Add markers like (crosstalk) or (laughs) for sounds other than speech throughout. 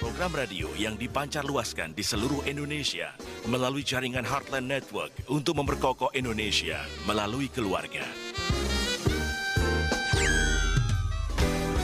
program radio yang dipancar luaskan di seluruh Indonesia melalui jaringan Heartland Network untuk memperkokoh Indonesia melalui keluarga.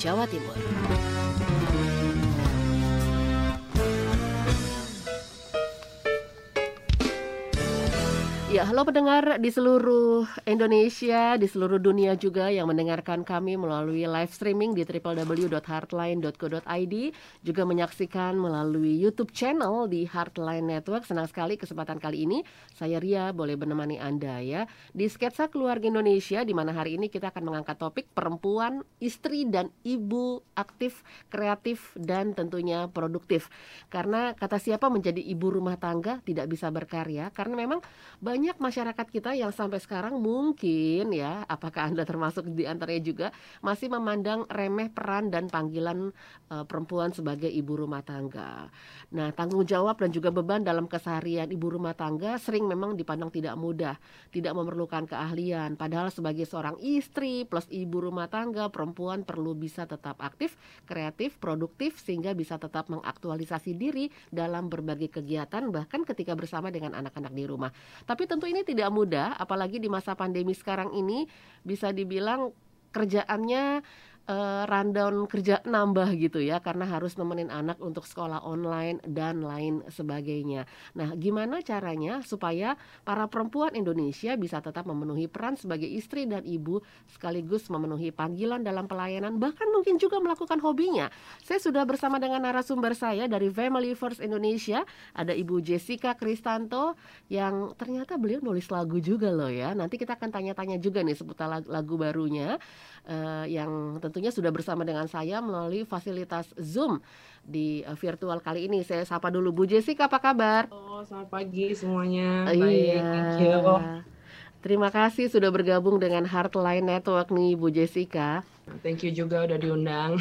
Jawa Timur. Ya, halo pendengar di seluruh Indonesia, di seluruh dunia juga yang mendengarkan kami melalui live streaming di www.heartline.co.id, juga menyaksikan melalui YouTube channel di Heartline Network. Senang sekali kesempatan kali ini saya Ria boleh menemani Anda ya di sketsa keluarga Indonesia di mana hari ini kita akan mengangkat topik perempuan, istri dan ibu aktif, kreatif dan tentunya produktif. Karena kata siapa menjadi ibu rumah tangga tidak bisa berkarya karena memang banyak banyak masyarakat kita yang sampai sekarang mungkin ya, apakah Anda termasuk di antaranya juga masih memandang remeh peran dan panggilan uh, perempuan sebagai ibu rumah tangga. Nah, tanggung jawab dan juga beban dalam keseharian ibu rumah tangga sering memang dipandang tidak mudah, tidak memerlukan keahlian. Padahal sebagai seorang istri plus ibu rumah tangga, perempuan perlu bisa tetap aktif, kreatif, produktif sehingga bisa tetap mengaktualisasi diri dalam berbagai kegiatan bahkan ketika bersama dengan anak-anak di rumah. Tapi tentu ini tidak mudah, apalagi di masa pandemi sekarang ini bisa dibilang kerjaannya uh, rundown kerja nambah gitu ya karena harus nemenin anak untuk sekolah online dan lain sebagainya. Nah, gimana caranya supaya para perempuan Indonesia bisa tetap memenuhi peran sebagai istri dan ibu sekaligus memenuhi panggilan dalam pelayanan bahkan mungkin juga melakukan hobinya. Saya sudah bersama dengan narasumber saya dari Family First Indonesia, ada Ibu Jessica Kristanto yang ternyata beliau nulis lagu juga loh ya. Nanti kita akan tanya-tanya juga nih seputar lagu, lagu barunya uh, yang tentunya sudah bersama dengan saya melalui fasilitas Zoom di uh, virtual kali ini. Saya sapa dulu Bu Jessica, apa kabar? Oh, selamat pagi semuanya. Baik, iya. thank you. Terima kasih sudah bergabung dengan Heartline Network nih Bu Jessica. Thank you juga udah diundang.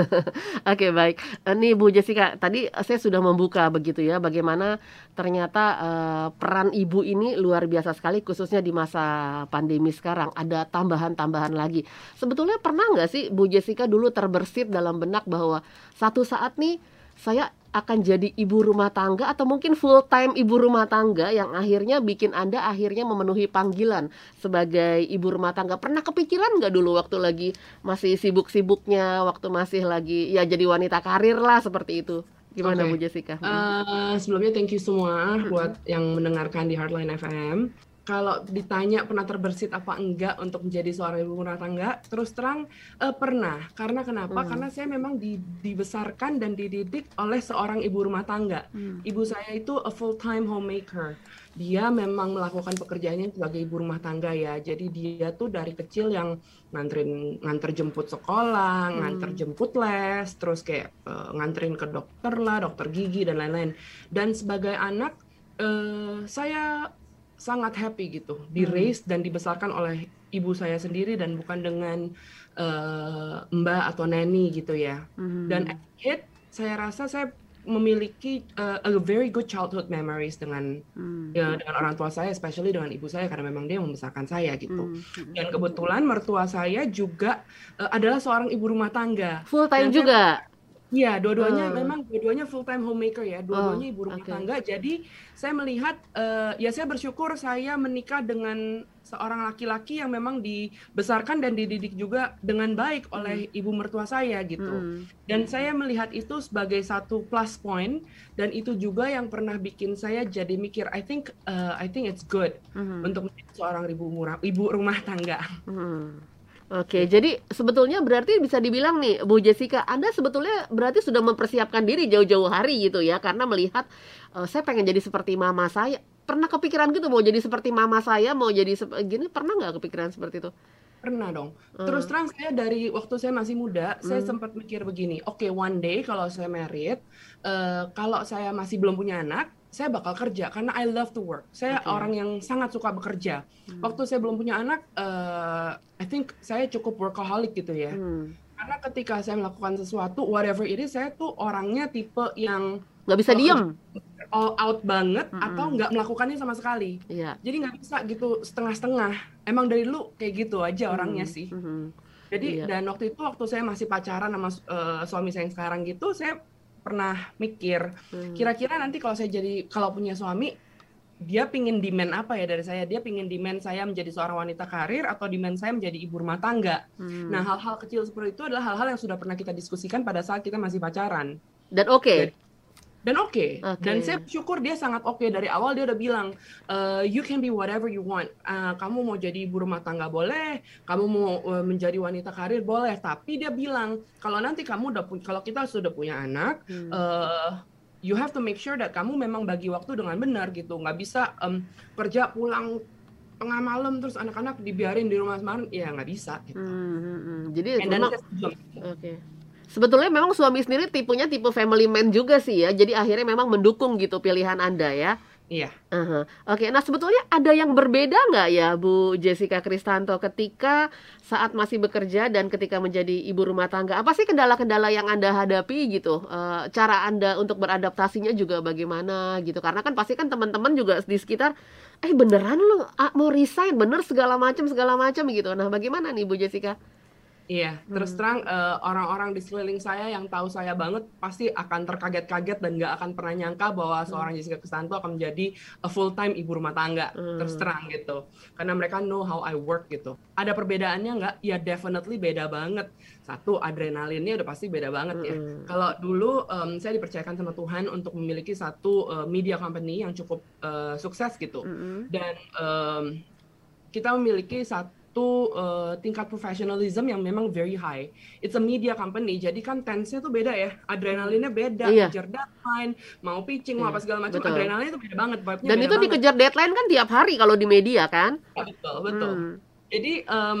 (laughs) Oke okay, baik, ini Bu Jessica, tadi saya sudah membuka begitu ya, bagaimana ternyata uh, peran ibu ini luar biasa sekali, khususnya di masa pandemi sekarang. Ada tambahan-tambahan lagi. Sebetulnya pernah nggak sih Bu Jessica dulu terbersit dalam benak bahwa satu saat nih saya akan jadi ibu rumah tangga atau mungkin full time ibu rumah tangga yang akhirnya bikin Anda akhirnya memenuhi panggilan sebagai ibu rumah tangga. Pernah kepikiran nggak dulu waktu lagi masih sibuk-sibuknya, waktu masih lagi ya jadi wanita karir lah seperti itu? Gimana okay. Bu Jessica? Uh, sebelumnya thank you semua buat yang mendengarkan di Heartline FM kalau ditanya pernah terbersit apa enggak untuk menjadi seorang ibu rumah tangga, terus terang uh, pernah. Karena kenapa? Hmm. Karena saya memang di, dibesarkan dan dididik oleh seorang ibu rumah tangga. Hmm. Ibu saya itu a full time homemaker. Dia memang melakukan pekerjaannya sebagai ibu rumah tangga ya. Jadi dia tuh dari kecil yang nganterin nganter jemput sekolah, hmm. nganter jemput les, terus kayak uh, nganterin ke dokter lah, dokter gigi dan lain-lain. Dan sebagai anak uh, saya sangat happy gitu di hmm. raise dan dibesarkan oleh ibu saya sendiri dan bukan dengan uh, mbak atau neni gitu ya hmm. dan hit saya rasa saya memiliki uh, a very good childhood memories dengan hmm. ya, dengan orang tua saya, especially dengan ibu saya karena memang dia membesarkan saya gitu. Hmm. hmm. Dan kebetulan mertua saya juga uh, adalah seorang ibu rumah tangga. Full time juga. Iya, dua-duanya Oh. memang dua-duanya full time homemaker ya, dua-duanya Oh, ibu rumah oke. tangga. Jadi saya melihat eh, ya saya bersyukur saya menikah dengan seorang laki-laki yang memang dibesarkan dan dididik juga dengan baik oleh ibu mertua saya gitu. Mm-mm. Dan saya melihat itu sebagai satu plus point dan itu juga yang pernah bikin saya jadi mikir I think uh, I think it's good Mhm. untuk menjadi seorang ibu murah, ibu rumah tangga. Hmm. Oke, jadi sebetulnya berarti bisa dibilang nih, Bu Jessica, Anda sebetulnya berarti sudah mempersiapkan diri jauh-jauh hari gitu ya, karena melihat eh, saya pengen jadi seperti mama saya. Pernah kepikiran gitu mau jadi seperti mama saya, mau jadi gini, pernah nggak kepikiran seperti itu? Pernah dong. Hmm. Terus terang saya dari waktu saya masih muda, saya Hmm. sempat mikir begini, oke one day kalau saya married, eh, kalau saya masih belum punya anak, saya bakal kerja karena I love to work. Saya Oke. orang yang sangat suka bekerja. Hmm. Waktu saya belum punya anak, eh, I think saya cukup workaholic gitu ya. Hmm. Karena ketika saya melakukan sesuatu, whatever it is, saya tuh orangnya tipe yang Nggak bisa Oh, diem. all out banget Mm-mm. atau nggak melakukannya sama sekali. Iya. Jadi nggak bisa gitu setengah-setengah. Emang dari dulu kayak gitu aja orangnya Hmm. sih. Mhm. Jadi Iya. dan waktu itu waktu saya masih pacaran sama eh, suami saya yang sekarang gitu, saya pernah mikir Hmm. kira-kira nanti kalau saya jadi kalau punya suami dia pingin demand apa ya dari saya? Dia pingin demand saya menjadi seorang wanita karir atau demand saya menjadi ibu rumah tangga. Hmm. Nah hal-hal kecil seperti itu adalah hal-hal yang sudah pernah kita diskusikan pada saat kita masih pacaran. Dan oke. Dan oke, Oke. dan saya bersyukur dia sangat oke dari awal dia udah bilang, "Eh, you can be whatever you want. Eh, kamu mau jadi ibu rumah tangga boleh, kamu mau eh, menjadi wanita karir boleh. Tapi dia bilang kalau nanti kamu udah punya, kalau kita sudah punya anak, Hmm. eh, you have to make sure that kamu memang bagi waktu dengan benar gitu. Nggak bisa em, kerja pulang tengah malam terus anak-anak dibiarin di rumah semalam, ya nggak bisa. Gitu. Hmm, hmm, hmm. Jadi And. Oke. Sebetulnya memang suami sendiri tipenya tipe family man juga sih ya. Jadi akhirnya memang mendukung gitu pilihan Anda ya. Iya. Aha. Oke, nah sebetulnya ada yang berbeda nggak ya Bu Jessica Kristanto ketika saat masih bekerja dan ketika menjadi ibu rumah tangga? Apa sih kendala-kendala yang Anda hadapi gitu? Eh, cara Anda untuk beradaptasinya juga bagaimana gitu? Karena kan pasti kan teman-teman juga di sekitar, eh beneran lo mau resign, bener segala macam segala macam gitu. Nah bagaimana nih Bu Jessica? Iya, terus terang eh, orang-orang di sekeliling saya yang tahu saya banget pasti akan terkaget-kaget dan nggak akan pernah nyangka bahwa seorang Jessica Kristanto akan menjadi a full time ibu rumah tangga. Hmm. Terus terang gitu, karena mereka know how I work gitu. Ada perbedaannya nggak? Ya definitely beda banget. Satu adrenalinnya udah pasti beda banget ya. Mm-mm. Kalau dulu em, saya dipercayakan sama Tuhan untuk memiliki satu eh, media company yang cukup eh, sukses gitu Mm-mm. dan em, kita memiliki satu uh, tingkat professionalism yang memang very high. It's a media company, jadi kan tense-nya tuh beda ya, adrenalinnya beda, Iya. kejar deadline, mau pitching, mau Iya, apa segala macam, adrenalinnya tuh beda banget, Dan beda itu banget. dikejar deadline kan tiap hari kalau di media kan? Ya, betul, betul. Hmm. Jadi em,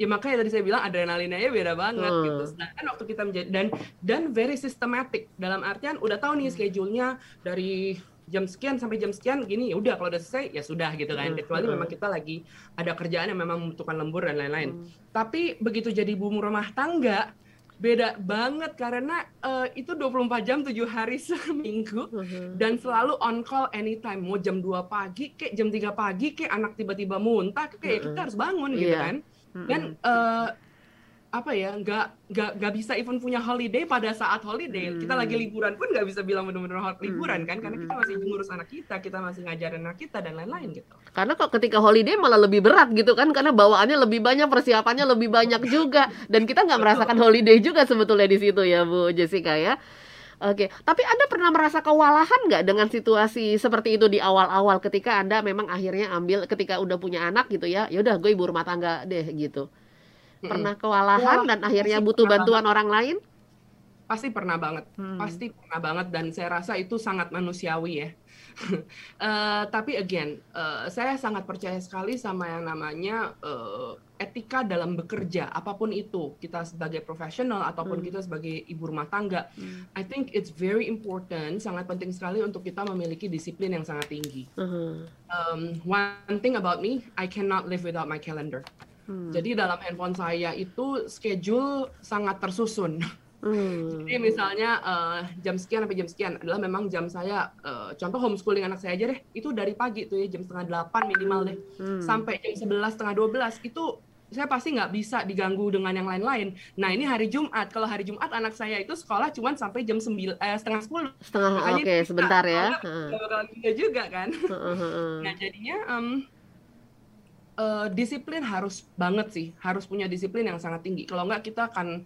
ya makanya tadi saya bilang adrenalinnya ya beda banget Hmm. gitu. Sedangkan waktu kita menjadi dan dan very systematic dalam artian udah tahu nih schedule-nya dari jam sekian sampai jam sekian gini ya udah kalau udah selesai ya sudah gitu kan. Hmm, Kecuali hmm. memang kita lagi ada kerjaan yang memang membutuhkan lembur dan lain-lain. Hmm. Tapi begitu jadi ibu rumah tangga beda banget karena eh, itu 24 jam 7 hari (laughs) seminggu Mhm. dan selalu on call anytime mau jam 2 pagi kayak jam 3 pagi kayak anak tiba-tiba muntah kayak kita harus bangun gitu Iya. kan dan eh, apa ya nggak nggak nggak bisa even punya holiday pada saat holiday kita Hmm. lagi liburan pun nggak bisa bilang benar-benar hot- Hmm. liburan kan karena Hmm. kita masih ngurus anak kita kita masih ngajarin anak kita dan lain-lain gitu Karena kok ketika holiday malah lebih berat gitu kan karena bawaannya lebih banyak, persiapannya lebih banyak juga dan kita nggak merasakan holiday juga sebetulnya di situ ya Bu Jessica ya. Oke, tapi Anda pernah merasa kewalahan nggak dengan situasi seperti itu di awal-awal ketika Anda memang akhirnya ambil ketika udah punya anak gitu ya, ya udah gue ibu rumah tangga deh gitu. Pernah kewalahan Wah, dan akhirnya butuh bantuan orang lain? pasti pernah banget Hmm. pasti pernah banget dan saya rasa itu sangat manusiawi ya (laughs) Eh, tapi again eh, saya sangat percaya sekali sama yang namanya eh, etika dalam bekerja apa pun itu kita sebagai profesional ataupun Hmm. kita sebagai ibu rumah tangga Hmm. I think it's very important sangat penting sekali untuk kita memiliki disiplin yang sangat tinggi Mhm. um, one thing about me I cannot live without my calendar Hmm. jadi dalam handphone saya itu schedule sangat tersusun Hmm. Jadi misalnya eh, jam sekian sampai jam sekian adalah memang jam saya eh, contoh homeschooling anak saya aja deh itu dari pagi tuh ya jam setengah delapan minimal deh Hmm. sampai jam sebelas setengah dua belas itu saya pasti nggak bisa diganggu dengan yang lain-lain. Nah ini hari Jumat. Kalau hari Jumat anak saya itu sekolah cuma sampai jam sembilan eh, setengah sepuluh. Setengah oke okay, sebentar ya. Nggak juga kan. nah jadinya um, uh, disiplin harus banget sih, harus punya disiplin yang sangat tinggi. Kalau nggak kita akan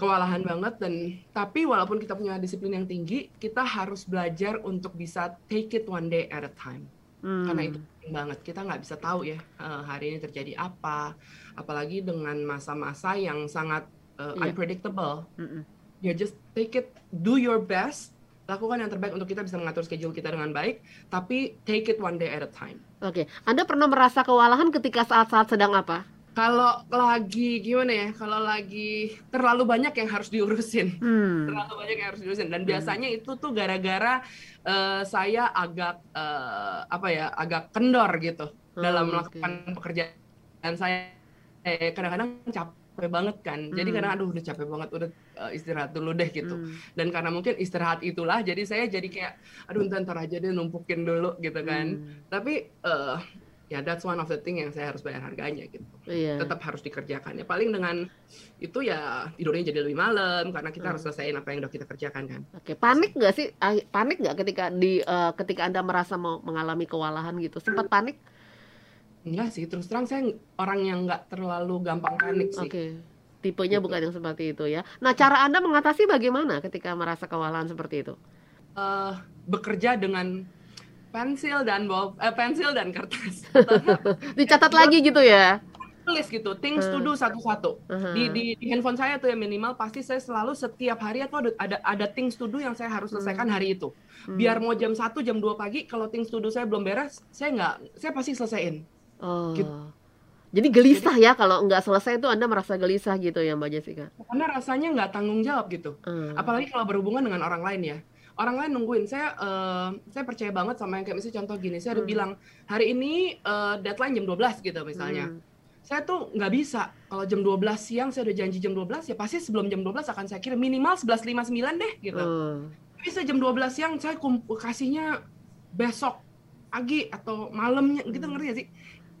kewalahan banget dan tapi walaupun kita punya disiplin yang tinggi, kita harus belajar untuk bisa take it one day at a time. Hmm. Karena itu penting banget. Kita nggak bisa tahu ya uh, hari ini terjadi apa apalagi dengan masa-masa yang sangat uh, yeah. unpredictable. Mm -mm. Ya just take it, do your best, lakukan yang terbaik untuk kita bisa mengatur schedule kita dengan baik, tapi take it one day at a time. Oke, okay. Anda pernah merasa kewalahan ketika saat-saat sedang apa? Kalau lagi gimana ya? Kalau lagi terlalu banyak yang harus diurusin, hmm. terlalu banyak yang harus diurusin, dan hmm. biasanya itu tuh gara-gara uh, saya agak uh, apa ya, agak kendor gitu hmm, dalam melakukan okay. pekerjaan saya eh kadang-kadang capek banget kan hmm. jadi kadang aduh udah capek banget udah uh, istirahat dulu deh gitu hmm. dan karena mungkin istirahat itulah jadi saya jadi kayak aduh ntar, aja deh numpukin dulu gitu kan hmm. tapi uh, ya that's one of the thing yang saya harus bayar harganya gitu yeah. tetap harus dikerjakan ya paling dengan itu ya tidurnya jadi lebih malam karena kita hmm. harus selesaiin apa yang udah kita kerjakan kan oke okay. panik nggak sih panik nggak ketika di uh, ketika anda merasa mau mengalami kewalahan gitu sempat panik Enggak sih, terus terang saya orang yang nggak terlalu gampang panik sih. Okay. Tipenya bukan yang seperti itu ya. Nah, cara Anda mengatasi bagaimana ketika merasa kewalahan seperti itu? Uh, bekerja dengan pensil dan bol eh, pensil dan kertas. (laughs) Dicatat lagi gitu ya. Tulis gitu, things to do satu-satu. Uh-huh. Di, di di handphone saya tuh ya minimal pasti saya selalu setiap hari atau ada ada, ada things to do yang saya harus selesaikan hari itu. Hmm. Biar mau jam 1, jam 2 pagi kalau things to do saya belum beres, saya nggak saya pasti selesaiin Oh. Gitu. Jadi gelisah Jadi, ya kalau nggak selesai itu Anda merasa gelisah gitu ya Mbak Jessica? Karena rasanya nggak tanggung jawab gitu. Hmm. Apalagi kalau berhubungan dengan orang lain ya. Orang lain nungguin. Saya uh, saya percaya banget sama yang kayak misalnya contoh gini. Saya hmm. udah bilang hari ini uh, deadline jam 12 gitu misalnya. Hmm. Saya tuh nggak bisa. Kalau jam 12 siang saya udah janji jam 12 ya pasti sebelum jam 12 akan saya kirim minimal 11.59 deh gitu. Hmm. Tapi saya jam 12 siang saya kasihnya besok pagi atau malamnya gitu hmm. ngerti gak sih?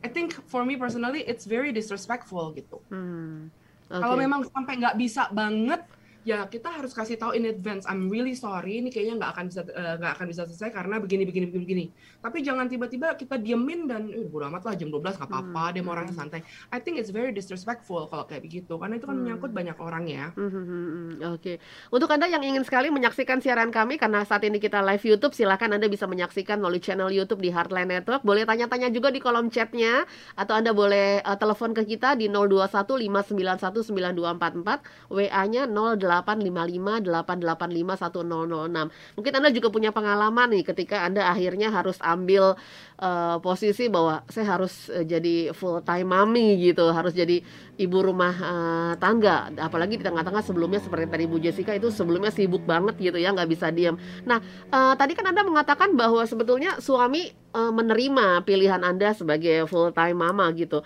I think for me personally it's very disrespectful gitu. Hmm. Okay. Kalau memang sampai nggak bisa banget ya kita harus kasih tahu in advance I'm really sorry ini kayaknya nggak akan bisa eh, nggak uh, akan bisa selesai karena begini begini begini begini tapi jangan tiba-tiba kita diemin dan eh, bodo amat lah jam 12 nggak apa-apa hmm. dia mau orangnya santai I think it's very disrespectful kalau kayak begitu karena itu kan hmm. menyangkut banyak orang ya hmm, hmm, hmm, hmm. oke okay. untuk anda yang ingin sekali menyaksikan siaran kami karena saat ini kita live YouTube silakan anda bisa menyaksikan melalui channel YouTube di Heartland Network boleh tanya-tanya juga di kolom chatnya atau anda boleh uh, telepon ke kita di 021 591 9244 WA-nya 08 0855 Mungkin Anda juga punya pengalaman nih ketika Anda akhirnya harus ambil uh, posisi bahwa saya harus uh, jadi full time mommy gitu, harus jadi ibu rumah uh, tangga. Apalagi di tengah-tengah sebelumnya seperti tadi Bu Jessica itu sebelumnya sibuk banget gitu ya, nggak bisa diam. Nah, uh, tadi kan Anda mengatakan bahwa sebetulnya suami uh, menerima pilihan Anda sebagai full time mama gitu.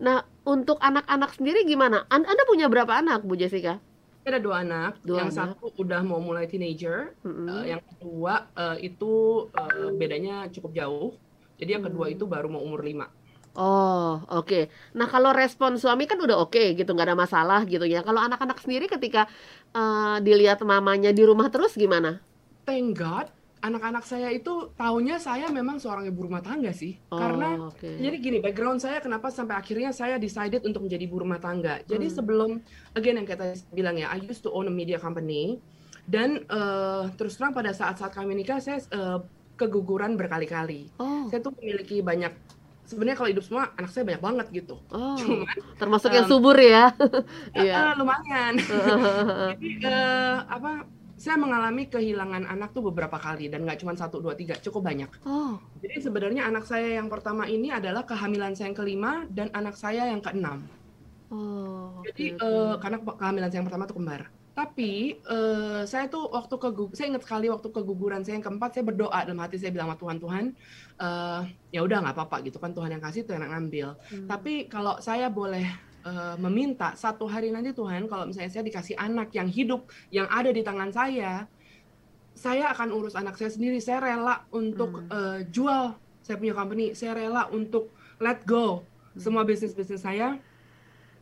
Nah, untuk anak-anak sendiri gimana? Anda punya berapa anak, Bu Jessica? Ada dua anak. Dua yang anak. satu udah mau mulai teenager, mm-hmm. uh, yang kedua uh, itu uh, bedanya cukup jauh. Jadi yang kedua mm. itu baru mau umur lima. Oh, oke. Okay. Nah, kalau respon suami kan udah oke okay, gitu, nggak ada masalah gitu ya. Kalau anak-anak sendiri ketika uh, dilihat mamanya di rumah terus gimana? Thank God, anak-anak saya itu tahunya saya memang seorang ibu rumah tangga sih. Oh, Karena okay. jadi gini, background saya kenapa sampai akhirnya saya decided untuk menjadi ibu rumah tangga. Jadi hmm. sebelum again yang kita bilang ya, I used to own a media company dan uh, terus terang pada saat-saat kami nikah saya uh, keguguran berkali-kali. Oh. Saya tuh memiliki banyak sebenarnya kalau hidup semua anak saya banyak banget gitu. Oh, Cuman termasuk um, yang subur ya. (laughs) Iya. uh, lumayan. (laughs) Jadi uh, apa saya mengalami kehilangan anak tuh beberapa kali dan nggak cuma satu dua tiga cukup banyak. Oh. Jadi sebenarnya anak saya yang pertama ini adalah kehamilan saya yang kelima dan anak saya yang keenam. Oh. Jadi okay, uh, karena kehamilan saya yang pertama tuh kembar. Tapi uh, saya tuh waktu ke saya ingat sekali waktu keguguran saya yang keempat saya berdoa dalam hati saya bilang sama Tuhan Tuhan uh, ya udah nggak apa-apa gitu kan Tuhan yang kasih Tuhan yang ngambil. Hmm. Tapi kalau saya boleh uh, meminta satu hari nanti Tuhan kalau misalnya saya dikasih anak yang hidup yang ada di tangan saya saya akan urus anak saya sendiri saya rela untuk hmm. uh, jual saya punya company saya rela untuk let go hmm. semua bisnis bisnis saya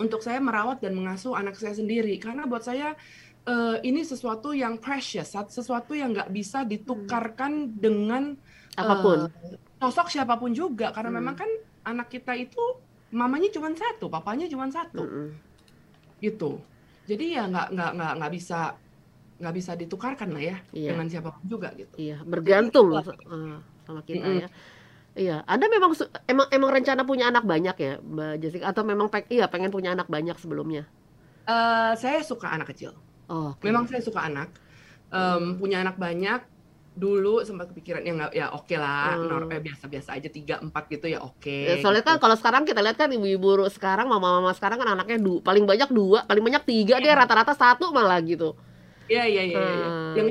untuk saya merawat dan mengasuh anak saya sendiri karena buat saya uh, ini sesuatu yang precious, sesuatu yang nggak bisa ditukarkan dengan apa pun uh, sosok siapa pun juga karena hmm. memang kan anak kita itu mamanya cuma satu, papanya cuma satu, hmm. gitu. Jadi ya nggak nggak nggak nggak bisa nggak bisa ditukarkan lah ya iya. dengan siapa pun juga gitu. Iya, bergantung Jadi, uh, sama kita mm -hmm. ya. Iya, Anda memang emang emang rencana punya anak banyak ya, Mbak Jessica atau memang peng, iya pengen punya anak banyak sebelumnya? Uh, saya suka anak kecil. Oh, okay. Memang saya suka anak. Um, punya anak banyak. Dulu sempat kepikiran ya nggak ya oke okay lah, hmm. nor eh, biasa-biasa aja tiga empat gitu ya oke. Okay, ya, soalnya kan gitu. kan kalau sekarang kita lihat kan ibu-ibu sekarang, mama-mama sekarang kan anaknya du paling banyak dua, paling banyak tiga yeah. dia rata-rata satu malah gitu. Iya iya iya. iya. Hmm. Yang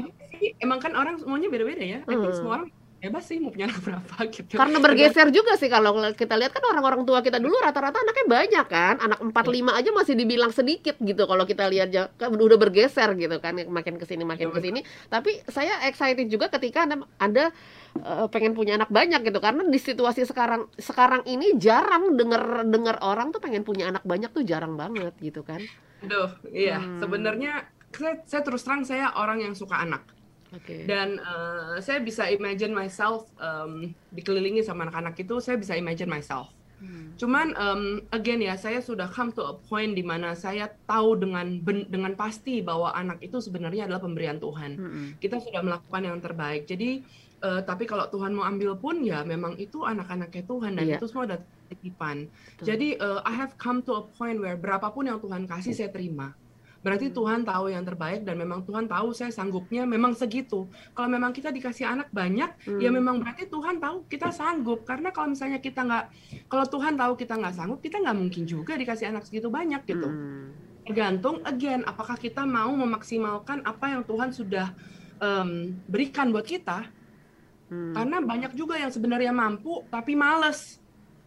emang kan orang semuanya beda-beda ya. Hmm. semua orang bebas sih mau punya anak berapa (laughs) gitu. Karena bergeser juga sih kalau kita lihat kan orang-orang tua kita dulu rata-rata anaknya banyak kan, anak empat iya. lima aja masih dibilang sedikit gitu kalau kita lihat kan udah bergeser gitu kan makin ke sini makin ya, ke sini. Tapi saya excited juga ketika anda, anda uh, pengen punya anak banyak gitu karena di situasi sekarang sekarang ini jarang dengar dengar orang tuh pengen punya anak banyak tuh jarang banget gitu kan. Aduh, iya. Hmm. Sebenarnya saya, saya terus terang saya orang yang suka anak Okay. Dan uh, saya bisa imagine myself um, dikelilingi sama anak-anak itu, saya bisa imagine myself. Hmm. Cuman um, again ya, saya sudah come to a point di mana saya tahu dengan ben, dengan pasti bahwa anak itu sebenarnya adalah pemberian Tuhan. Hmm. Kita sudah melakukan yang terbaik. Jadi uh, tapi kalau Tuhan mau ambil pun ya memang itu anak-anaknya Tuhan dan yeah. itu semua ada titipan. Jadi uh, I have come to a point where berapapun yang Tuhan kasih saya terima berarti Tuhan tahu yang terbaik dan memang Tuhan tahu saya sanggupnya memang segitu. Kalau memang kita dikasih anak banyak, ya hmm. ya memang berarti Tuhan tahu kita sanggup. Karena kalau misalnya kita nggak, kalau Tuhan tahu kita nggak sanggup, kita nggak mungkin juga dikasih anak segitu banyak gitu. Hmm. Tergantung, again, apakah kita mau memaksimalkan apa yang Tuhan sudah um, berikan buat kita. Hmm. Karena banyak juga yang sebenarnya mampu tapi males.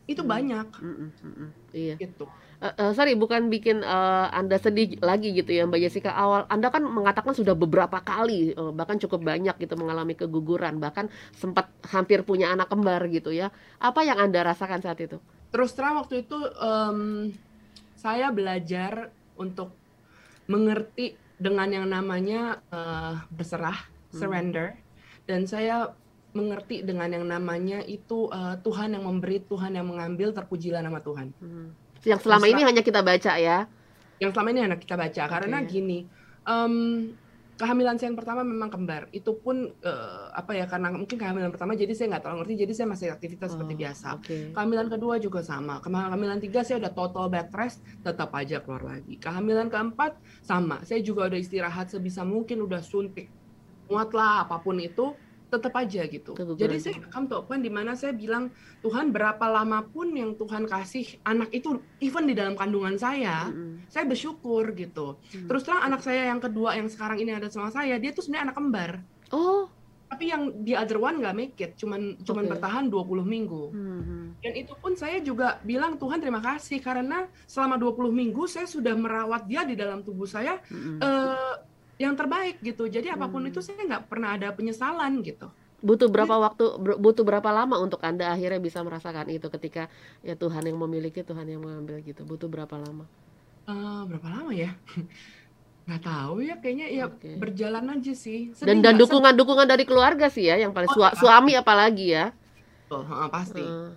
Itu hmm. banyak. Hmm. Hmm. Hmm. hmm. Iya. Gitu uh, uh, sorry bukan bikin uh, anda sedih lagi gitu ya mbak Jessica awal anda kan mengatakan sudah beberapa kali uh, bahkan cukup banyak gitu mengalami keguguran bahkan sempat hampir punya anak kembar gitu ya apa yang anda rasakan saat itu terus terang waktu itu um, saya belajar untuk mengerti dengan yang namanya uh, berserah hmm. surrender dan saya mengerti dengan yang namanya itu uh, Tuhan yang memberi Tuhan yang mengambil terpujilah nama Tuhan. Hmm. Yang selama ini hanya kita baca ya? Yang selama ini hanya kita baca okay. karena gini um, kehamilan saya yang pertama memang kembar. Itu pun uh, apa ya karena mungkin kehamilan pertama jadi saya nggak terlalu ngerti jadi saya masih aktivitas oh, seperti biasa. okay. kehamilan kedua juga sama. Kehamilan tiga saya udah total bed rest tetap aja keluar lagi. Kehamilan keempat sama. Saya juga udah istirahat sebisa mungkin udah suntik. Muatlah apa pun itu tetap aja gitu. Jadi saya come to point di mana saya bilang Tuhan berapa lama pun yang Tuhan kasih anak itu even di dalam kandungan saya, mm-hmm. saya bersyukur gitu. Mm-hmm. Terus terang anak saya yang kedua yang sekarang ini ada sama saya, dia tuh sebenarnya anak kembar. Oh. Tapi yang di other one nggak make it, cuman okay. cuman bertahan 20 minggu. Mm-hmm. Dan itu pun saya juga bilang Tuhan terima kasih karena selama 20 minggu saya sudah merawat dia di dalam tubuh saya. Mm-hmm. Uh, yang terbaik gitu. Jadi apa pun hmm. itu saya nggak pernah ada penyesalan gitu. Butuh berapa Jadi, waktu butuh berapa lama untuk Anda akhirnya bisa merasakan itu ketika ya Tuhan yang memiliki, Tuhan yang mengambil gitu. Butuh berapa lama? Uh, berapa lama ya? (laughs) nggak tahu ya kayaknya ya okay. berjalan aja sih Sedih dan dan dukungan dukungan dari keluarga sih ya yang paling oh, suami apalagi ya oh, pasti uh,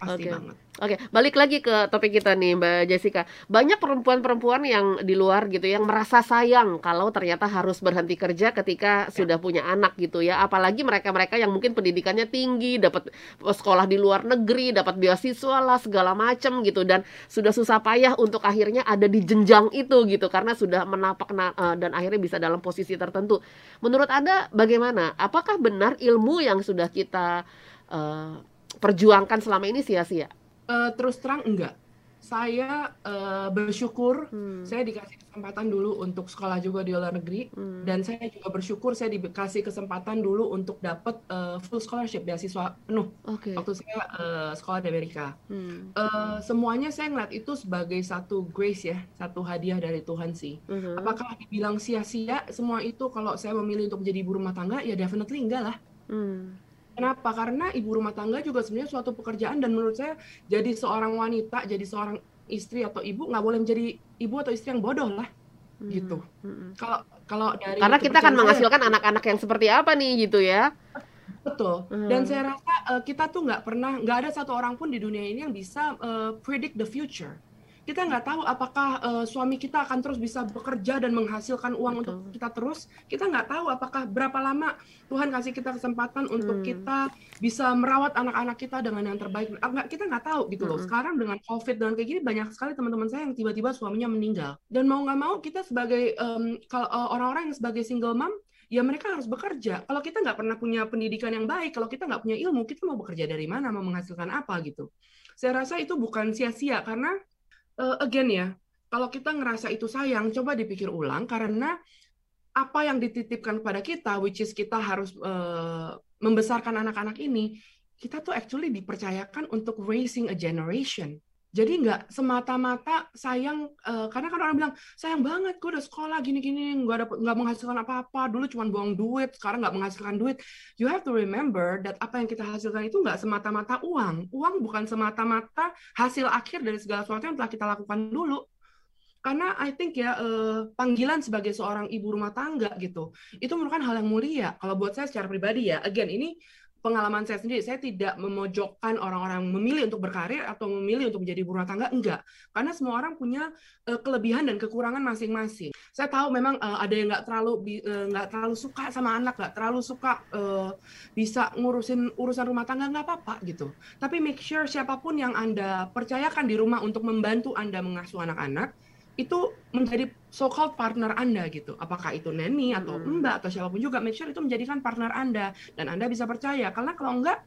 pasti okay. banget Oke, balik lagi ke topik kita nih Mbak Jessica. Banyak perempuan-perempuan yang di luar gitu yang merasa sayang kalau ternyata harus berhenti kerja ketika ya. sudah punya anak gitu ya. Apalagi mereka-mereka yang mungkin pendidikannya tinggi, dapat sekolah di luar negeri, dapat beasiswa lah segala macam gitu dan sudah susah payah untuk akhirnya ada di jenjang itu gitu karena sudah menapak uh, dan akhirnya bisa dalam posisi tertentu. Menurut Anda bagaimana? Apakah benar ilmu yang sudah kita uh, perjuangkan selama ini sia-sia? Uh, terus terang enggak. Saya uh, bersyukur hmm. saya dikasih kesempatan dulu untuk sekolah juga di luar negeri hmm. dan saya juga bersyukur saya dikasih kesempatan dulu untuk dapat uh, full scholarship beasiswa penuh okay. waktu saya uh, sekolah di Amerika. Hmm. Uh, semuanya saya ngeliat itu sebagai satu grace ya, satu hadiah dari Tuhan sih. Hmm. Apakah dibilang sia-sia semua itu kalau saya memilih untuk menjadi ibu rumah tangga ya definitely enggak lah. Hmm Kenapa? Karena ibu rumah tangga juga sebenarnya suatu pekerjaan dan menurut saya jadi seorang wanita, jadi seorang istri atau ibu nggak boleh menjadi ibu atau istri yang bodoh lah Hmm. gitu. Hmm. Kalau kalau dari Karena kita akan menghasilkan anak-anak yang seperti apa nih gitu ya. betul. Hmm. Dan saya rasa eh, kita tuh nggak pernah nggak ada satu orang pun di dunia ini yang bisa eh, predict the future. Kita nggak tahu apakah eh, suami kita akan terus bisa bekerja dan menghasilkan uang Betul. untuk kita terus. Kita nggak tahu apakah berapa lama Tuhan kasih kita kesempatan untuk Hmm. kita bisa merawat anak-anak kita dengan yang terbaik. Ah, Kita nggak tahu gitu loh. Mm-mm. Sekarang dengan COVID dengan kayak gini banyak sekali teman-teman saya yang tiba-tiba suaminya meninggal. Dan mau nggak mau kita sebagai em, kalau eh, orang-orang yang sebagai single mom ya mereka harus bekerja. Kalau kita nggak pernah punya pendidikan yang baik, kalau kita nggak punya ilmu, kita mau bekerja dari mana, mau menghasilkan apa gitu. Saya rasa itu bukan sia-sia karena eh, again ya, kalau kita ngerasa itu sayang, coba dipikir ulang karena apa yang dititipkan kepada kita, which is kita harus eh, membesarkan anak-anak ini, kita tuh actually dipercayakan untuk raising a generation. Jadi nggak semata-mata sayang, eh, karena kan orang bilang, sayang banget gue udah sekolah gini-gini, nggak dapet, nggak menghasilkan apa-apa, dulu cuma buang duit, sekarang nggak menghasilkan duit. You have to remember that apa yang kita hasilkan itu nggak semata-mata uang. Uang bukan semata-mata hasil akhir dari segala sesuatu yang telah kita lakukan dulu karena I think ya eh, panggilan sebagai seorang ibu rumah tangga gitu itu merupakan hal yang mulia kalau buat saya secara pribadi ya again ini pengalaman saya sendiri saya tidak memojokkan orang-orang memilih untuk berkarir atau memilih untuk menjadi ibu rumah tangga enggak. Karena semua orang punya eh, kelebihan dan kekurangan masing-masing. Saya tahu memang eh, ada yang nggak terlalu eh, nggak terlalu suka sama anak nggak terlalu suka eh, bisa ngurusin urusan rumah tangga nggak apa-apa gitu. Tapi make sure siapa pun yang anda percayakan di rumah untuk membantu anda mengasuh anak-anak itu menjadi so-called partner Anda gitu. Apakah itu neni atau Hmm. mbak atau siapa pun juga, make sure itu menjadikan partner Anda dan Anda bisa percaya. Karena kalau enggak,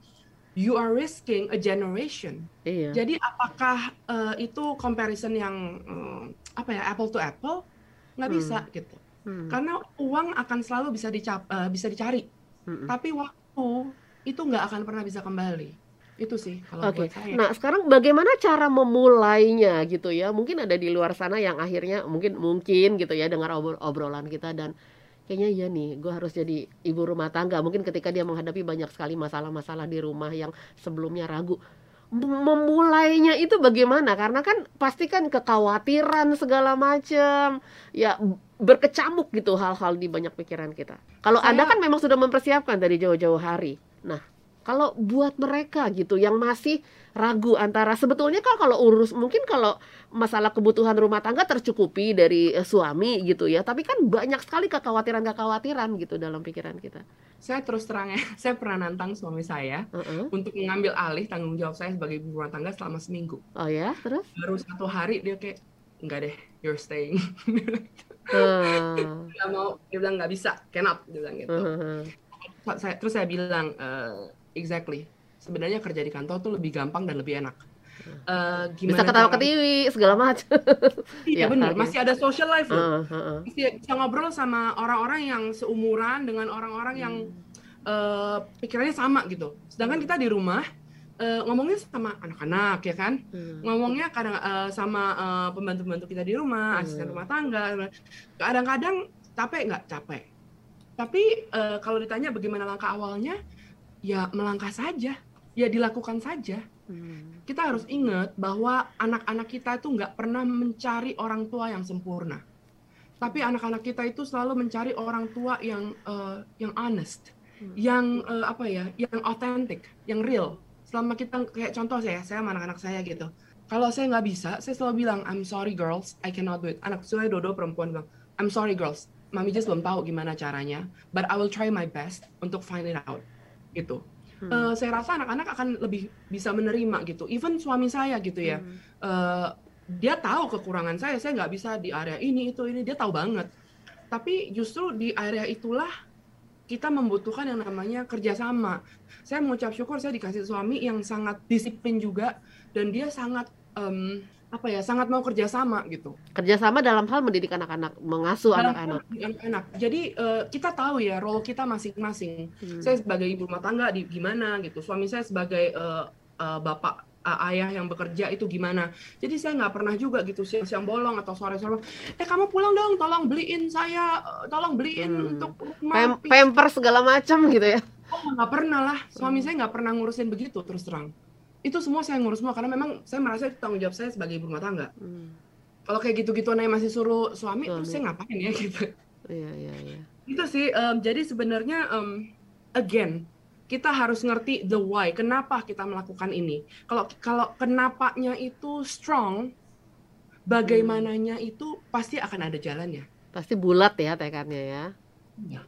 you are risking a generation. Iya. Jadi apakah eh, itu comparison yang eh, apa ya apple to apple? Nggak Hmm. bisa gitu. Hmm. Karena uang akan selalu bisa dicap, eh, bisa dicari, Hmm. tapi waktu itu nggak akan pernah bisa kembali. Itu sih kalau Oke, buat saya. nah sekarang bagaimana cara memulainya gitu ya? Mungkin ada di luar sana yang akhirnya mungkin mungkin gitu ya dengar obro- obrolan kita dan kayaknya iya nih, gue harus jadi ibu rumah tangga. Mungkin ketika dia menghadapi banyak sekali masalah-masalah di rumah yang sebelumnya ragu, Mem- memulainya itu bagaimana? Karena kan pasti kan kekhawatiran segala macam, ya berkecamuk gitu hal-hal di banyak pikiran kita. Kalau Saya- Anda kan memang sudah mempersiapkan dari jauh-jauh hari. Nah, kalau buat mereka gitu yang masih ragu antara sebetulnya kan kalau urus mungkin kalau masalah kebutuhan rumah tangga tercukupi dari eh, suami gitu ya tapi kan banyak sekali kekhawatiran-kekhawatiran gitu dalam pikiran kita. Saya terus terang ya, (laughs) saya pernah nantang suami saya Heeh. untuk mengambil alih tanggung jawab saya sebagai ibu rumah tangga selama seminggu. Oh ya, terus? Baru satu hari dia kayak enggak deh, you're staying. (laughs) Nggak mau, dia bilang nggak bisa, cannot, dia bilang gitu. heeh. Saya- terus saya bilang, "Eh, exactly. Sebenarnya kerja di kantor tuh lebih gampang dan lebih enak. Bisa gimana ketawa cara- ketiwi segala macam. Iya Ya, benar, masih ada social life loh. Heeh, heeh. Masih bisa ngobrol sama orang-orang yang seumuran dengan orang-orang yang eh, pikirannya sama gitu. Sedangkan kita di rumah eh, ngomongnya sama anak-anak ya kan, Hmm. ngomongnya kadang eh, sama eh, pembantu-pembantu kita di rumah, Hmm. asisten rumah tangga. Kadang-kadang capek nggak capek. Tapi eh, kalau ditanya bagaimana langkah awalnya, ya melangkah saja, ya dilakukan saja. Hmm. Kita harus ingat bahwa anak-anak kita itu nggak pernah mencari orang tua yang sempurna. Tapi anak-anak kita itu selalu mencari orang tua yang eh, yang honest, Hmm. yang eh, apa ya, yang authentic, yang real. Selama kita kayak contoh saya, saya sama anak-anak saya gitu. Kalau saya nggak bisa, saya selalu bilang, I'm sorry girls, I cannot do it. Anak saya Dodo perempuan bilang, I'm sorry girls, Mami just belum tahu gimana caranya, but I will try my best untuk find it out. Gitu. Hmm. Eh, saya rasa anak-anak akan lebih bisa menerima gitu. Even suami saya gitu ya, Hmm. eh, dia tahu kekurangan saya. Saya nggak bisa di area ini itu ini dia tahu banget. Tapi justru di area itulah kita membutuhkan yang namanya kerjasama. Saya mengucap syukur saya dikasih suami yang sangat disiplin juga dan dia sangat em, apa ya sangat mau kerjasama gitu. Kerjasama dalam hal mendidik anak-anak, mengasuh anak-anak. anak-anak. Jadi eh, kita tahu ya role kita masing-masing. Hmm. saya sebagai ibu rumah tangga di gimana gitu suami saya sebagai eh, eh, bapak eh, ayah yang bekerja itu gimana jadi saya nggak pernah juga gitu siang-siang bolong atau sore-sore eh kamu pulang dong tolong beliin saya tolong beliin Hmm. untuk Pem- pamper segala macam gitu ya. Oh, nggak pernah lah suami saya nggak pernah ngurusin begitu terus terang itu semua saya ngurus semua karena memang saya merasa itu tanggung jawab saya sebagai ibu rumah tangga. Hmm. Kalau kayak gitu-gitu aja masih suruh suami, Suami. terus saya ngapain ya (laughs) gitu. Iya, iya, iya. Itu sih. em, jadi sebenarnya em, again kita harus ngerti the why. Kenapa kita melakukan ini? Kalau kalau kenapanya itu strong, bagaimananya itu pasti akan ada jalannya. Pasti bulat ya tekadnya ya. Ya.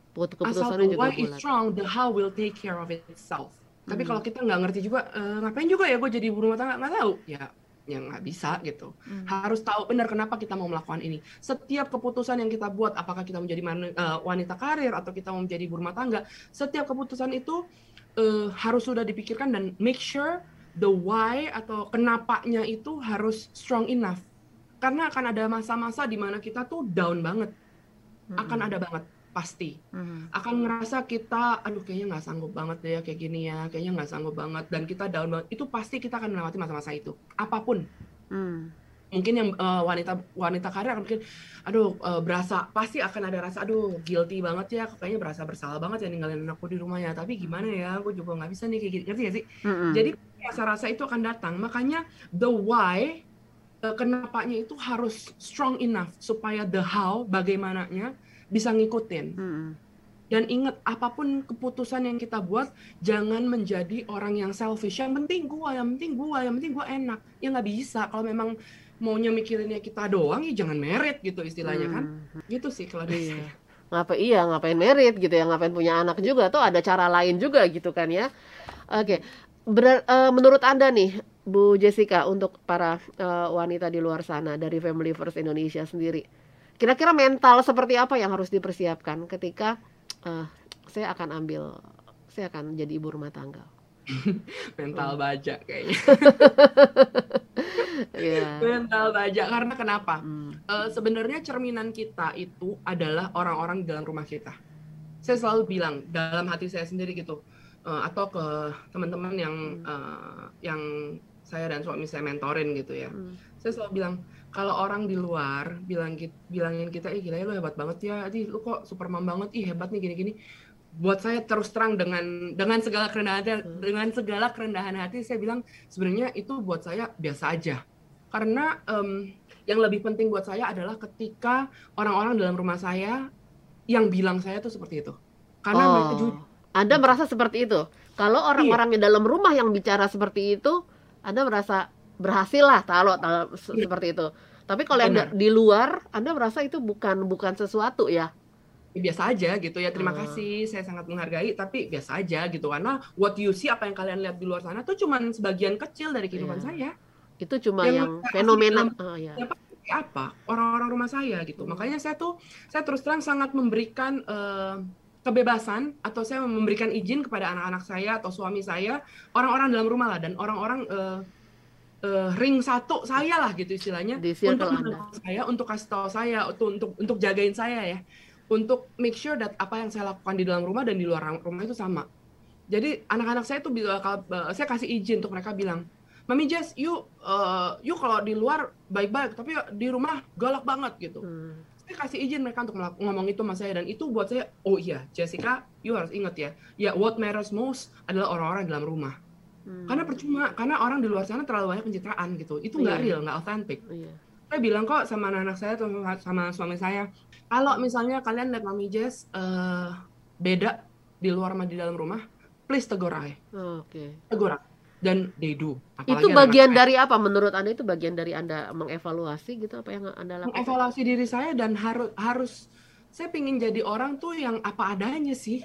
Asal the why is strong, the how will take care of itself. Tapi Hmm. kalau kita nggak ngerti juga, eh, ngapain juga ya gue jadi ibu rumah tangga nggak tahu, ya ya nggak bisa gitu. Hmm. Harus tahu benar kenapa kita mau melakukan ini. Setiap keputusan yang kita buat, apakah kita menjadi man- eh, wanita karir atau kita mau menjadi ibu rumah tangga, setiap keputusan itu eh, harus sudah dipikirkan dan make sure the why atau kenapanya itu harus strong enough. Karena akan ada masa-masa di mana kita tuh down banget, akan ada banget pasti. Hmm. akan ngerasa kita aduh kayaknya nggak sanggup banget deh ya kayak gini ya kayaknya nggak sanggup banget. Dan kita down banget itu pasti kita akan melewati masa-masa itu. Apa pun. Hmm. mungkin yang eh, wanita wanita karir akan mungkin aduh eh, berasa pasti akan ada rasa aduh guilty banget ya kayaknya berasa bersalah banget ya ninggalin anakku di rumah ya tapi gimana ya aku juga nggak bisa nih kayak gini. Ngerti gak sih? Hmm. jadi rasa-rasa itu akan datang. Makanya the why eh, kenapanya itu harus strong enough supaya the how bagaimananya bisa ngikutin Hmm. dan ingat apa pun keputusan yang kita buat jangan menjadi orang yang selfish yang penting gua yang penting gua yang penting gua enak ya nggak bisa kalau memang maunya mikirinnya kita doang ya jangan merit gitu istilahnya kan Hmm. gitu sih kalau dari Iya. saya Ngapa iya ngapain merit gitu ya ngapain punya anak juga tuh ada cara lain juga gitu kan ya. Oke. Berar- eh, menurut Anda nih Bu Jessica untuk para eh, wanita di luar sana dari Family First Indonesia sendiri. Kira-kira mental seperti apa yang harus dipersiapkan ketika eh, saya akan ambil saya akan jadi ibu rumah tangga. (laughs) mental baja kayaknya (laughs) Iya. mental baja karena kenapa Hmm. Eh, sebenarnya cerminan kita itu adalah orang-orang di dalam rumah kita. Saya selalu bilang dalam hati saya sendiri gitu, eh, atau ke teman-teman yang eh, yang saya dan suami saya mentorin gitu ya. Hmm. Saya selalu bilang kalau orang di luar bilang bilangin kita, ih gila ya lu hebat banget ya, ih lu kok superman banget, ih hebat nih gini-gini. Buat saya terus terang dengan dengan segala kerendahan hati, dengan segala kerendahan hati saya bilang sebenarnya itu buat saya biasa aja. Karena em, yang lebih penting buat saya adalah ketika orang-orang dalam rumah saya yang bilang saya tuh seperti itu. Karena mereka Oh, jujur. Anda merasa seperti itu. Kalau orang-orang di dalam rumah yang bicara seperti itu, Anda merasa berhasil lah kalau se- Iya. seperti itu. Tapi kalau yang di luar, Anda merasa itu bukan bukan sesuatu ya. Ya, biasa aja gitu ya terima Ah. kasih saya sangat menghargai tapi biasa aja gitu karena what you see apa yang kalian lihat di luar sana tuh cuman sebagian kecil dari kehidupan Iya. saya Itu cuma Yang yang fenomena. dalam- Oh, ya. apa orang-orang rumah saya gitu Hmm. makanya saya tuh saya terus terang sangat memberikan eh, kebebasan atau saya memberikan izin kepada anak-anak saya atau suami saya orang-orang dalam rumah lah dan orang-orang eh, eh, ring satu saya lah gitu istilahnya untuk saya untuk kasih tahu saya untuk untuk untuk jagain saya ya untuk make sure that apa yang saya lakukan di dalam rumah dan di luar rumah itu sama jadi anak-anak saya tuh eh, saya kasih izin untuk mereka bilang Mami Jess, you, eh, you kalau di luar baik-baik, tapi di rumah galak banget gitu. Hmm. Saya kasih izin mereka untuk ngomong itu sama saya dan itu buat saya, oh iya, Jessica, you harus ingat ya, ya what matters most adalah orang-orang di dalam rumah. Hmm. Karena percuma, karena orang di luar sana terlalu banyak pencitraan gitu. Itu nggak Iya. real, nggak authentic. Iya. Saya bilang kok sama anak-anak saya atau sama, suami saya, kalau misalnya kalian lihat Mami Jess eh, beda di luar sama di dalam rumah, please tegur aja, Oke. tegur aja. Dan they do. Apalagi Itu bagian saya. dari apa menurut Anda itu bagian dari Anda mengevaluasi gitu apa yang Anda lakukan? mengevaluasi diri saya dan harus harus saya pingin jadi orang tuh yang apa adanya sih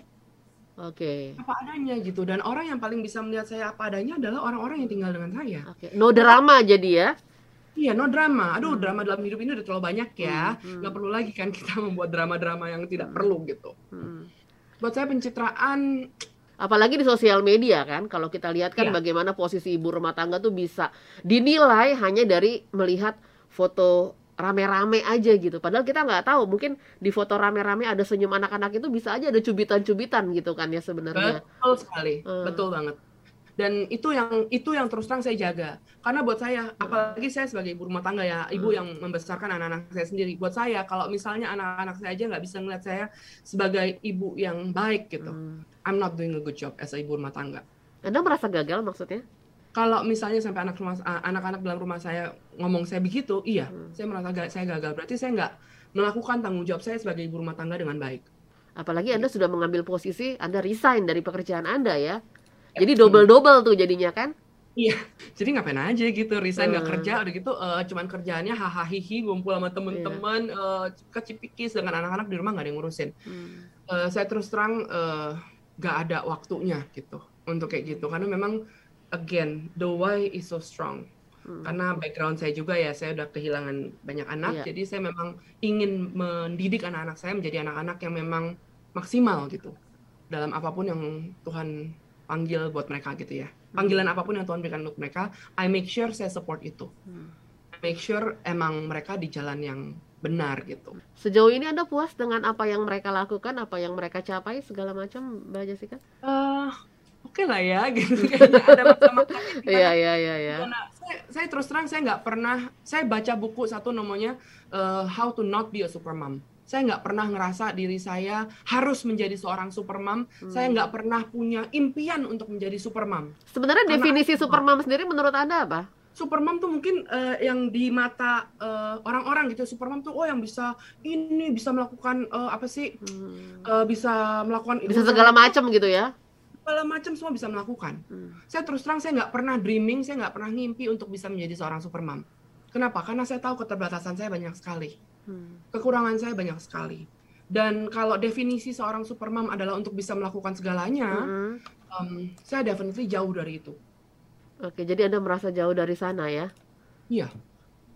Oke. apa adanya gitu dan orang yang paling bisa melihat saya apa adanya adalah orang-orang yang tinggal dengan saya Oke. No drama jadi ya. iya no drama aduh drama dalam hidup ini udah terlalu banyak ya Hmm, hmm. nggak perlu lagi kan kita (laughs) membuat drama-drama yang tidak perlu gitu Hmm. buat saya pencitraan Apalagi di sosial media kan, kalau kita lihat kan Iya. bagaimana posisi ibu rumah tangga tuh bisa dinilai hanya dari melihat foto rame-rame aja gitu. Padahal kita nggak tahu, mungkin di foto rame-rame ada senyum anak-anak itu bisa aja ada cubitan-cubitan gitu kan ya sebenarnya. betul sekali Hmm. betul banget dan itu yang itu yang terus terang saya jaga karena buat saya apalagi saya sebagai ibu rumah tangga ya ibu Hmm. yang membesarkan anak-anak saya sendiri buat saya kalau misalnya anak-anak saya aja nggak bisa ngeliat saya sebagai ibu yang baik gitu Hmm. I'm not doing a good job as a ibu rumah tangga Anda merasa gagal maksudnya? Kalau misalnya sampai anak rumah anak-anak dalam rumah saya ngomong saya begitu, iya, hmm. saya merasa ga, saya gagal. Berarti saya nggak melakukan tanggung jawab saya sebagai ibu rumah tangga dengan baik. Apalagi Anda sudah mengambil posisi Anda resign dari pekerjaan Anda ya. Jadi double-double tuh jadinya kan? Iya, (laughs) jadi ngapain aja gitu, resign nggak hmm. kerja, udah gitu uh, cuman kerjaannya hahaha hihi, ngumpul sama temen-temen, yeah. uh, kecipikis dengan anak-anak di rumah nggak ada yang ngurusin. Hmm. Uh, saya terus terang nggak uh, ada waktunya gitu untuk kayak gitu, karena memang again the why is so strong hmm. karena background saya juga ya saya udah kehilangan banyak anak yeah. jadi saya memang ingin mendidik anak-anak saya menjadi anak-anak yang memang maksimal gitu dalam apa pun yang Tuhan panggil buat mereka gitu ya hmm. panggilan apa pun yang Tuhan berikan untuk mereka I make sure saya support itu hmm. I make sure emang mereka di jalan yang benar gitu sejauh ini anda puas dengan apa yang mereka lakukan apa yang mereka capai segala macam mbak Jessica uh, oke okay lah ya (laughs) gitu (laughs) ada masalah iya iya iya iya saya, saya terus terang saya nggak pernah saya baca buku satu namanya uh, How to Not Be a Supermom saya nggak pernah ngerasa diri saya harus menjadi seorang supermom. Hmm. Saya nggak pernah punya impian untuk menjadi supermom. Sebenarnya Karena definisi supermom sendiri menurut anda apa? Supermom tuh mungkin uh, yang di mata orang eh, orang-orang gitu. Supermom tuh oh yang bisa ini bisa melakukan uh, apa sih? Hmm. Uh, bisa melakukan bisa segala macam gitu ya? Segala macam semua bisa melakukan. Hmm. Saya terus terang saya nggak pernah dreaming, saya nggak pernah ngimpi untuk bisa menjadi seorang supermom. Kenapa? Karena saya tahu keterbatasan saya banyak sekali, hmm. kekurangan saya banyak sekali. Dan kalau definisi seorang supermom adalah untuk bisa melakukan segalanya, hmm. um, saya definitely jauh dari itu. Oke, jadi anda merasa jauh dari sana ya? Iya.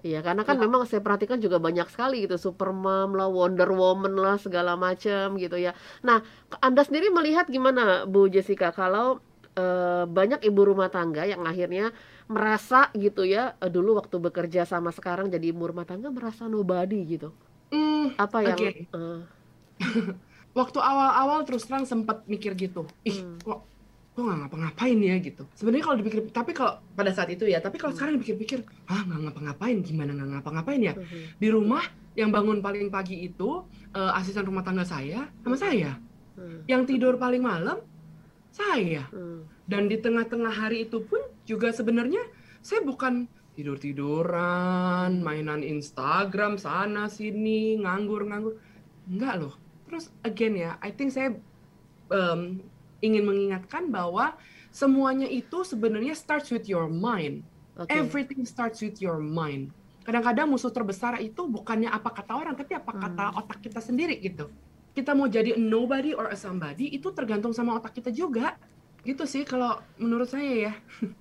Iya, karena kan ya. memang saya perhatikan juga banyak sekali gitu Superman lah, Wonder Woman lah, segala macam gitu ya. Nah, Anda sendiri melihat gimana Bu Jessica kalau e, banyak ibu rumah tangga yang akhirnya merasa gitu ya, e, dulu waktu bekerja sama sekarang jadi ibu rumah tangga merasa nobody gitu. Mm, Apa yang okay. e, (laughs) waktu awal-awal terus terang sempat mikir gitu. Ih, hmm. kok kok nggak ngapa-ngapain ya gitu sebenarnya kalau dipikir tapi kalau pada saat itu ya tapi kalau hmm. sekarang dipikir-pikir ah nggak ngapa-ngapain gimana nggak ngapa-ngapain ya hmm. di rumah yang bangun paling pagi itu uh, asisten rumah tangga saya sama saya hmm. yang tidur paling malam saya hmm. dan di tengah-tengah hari itu pun juga sebenarnya saya bukan tidur tiduran mainan Instagram sana sini nganggur nganggur enggak loh terus again ya I think saya um, ingin mengingatkan bahwa semuanya itu sebenarnya starts with your mind. Okay. Everything starts with your mind. Kadang-kadang musuh terbesar itu bukannya apa kata orang, tapi apa hmm. kata otak kita sendiri gitu. Kita mau jadi a nobody or a somebody itu tergantung sama otak kita juga. Gitu sih kalau menurut saya ya. (laughs)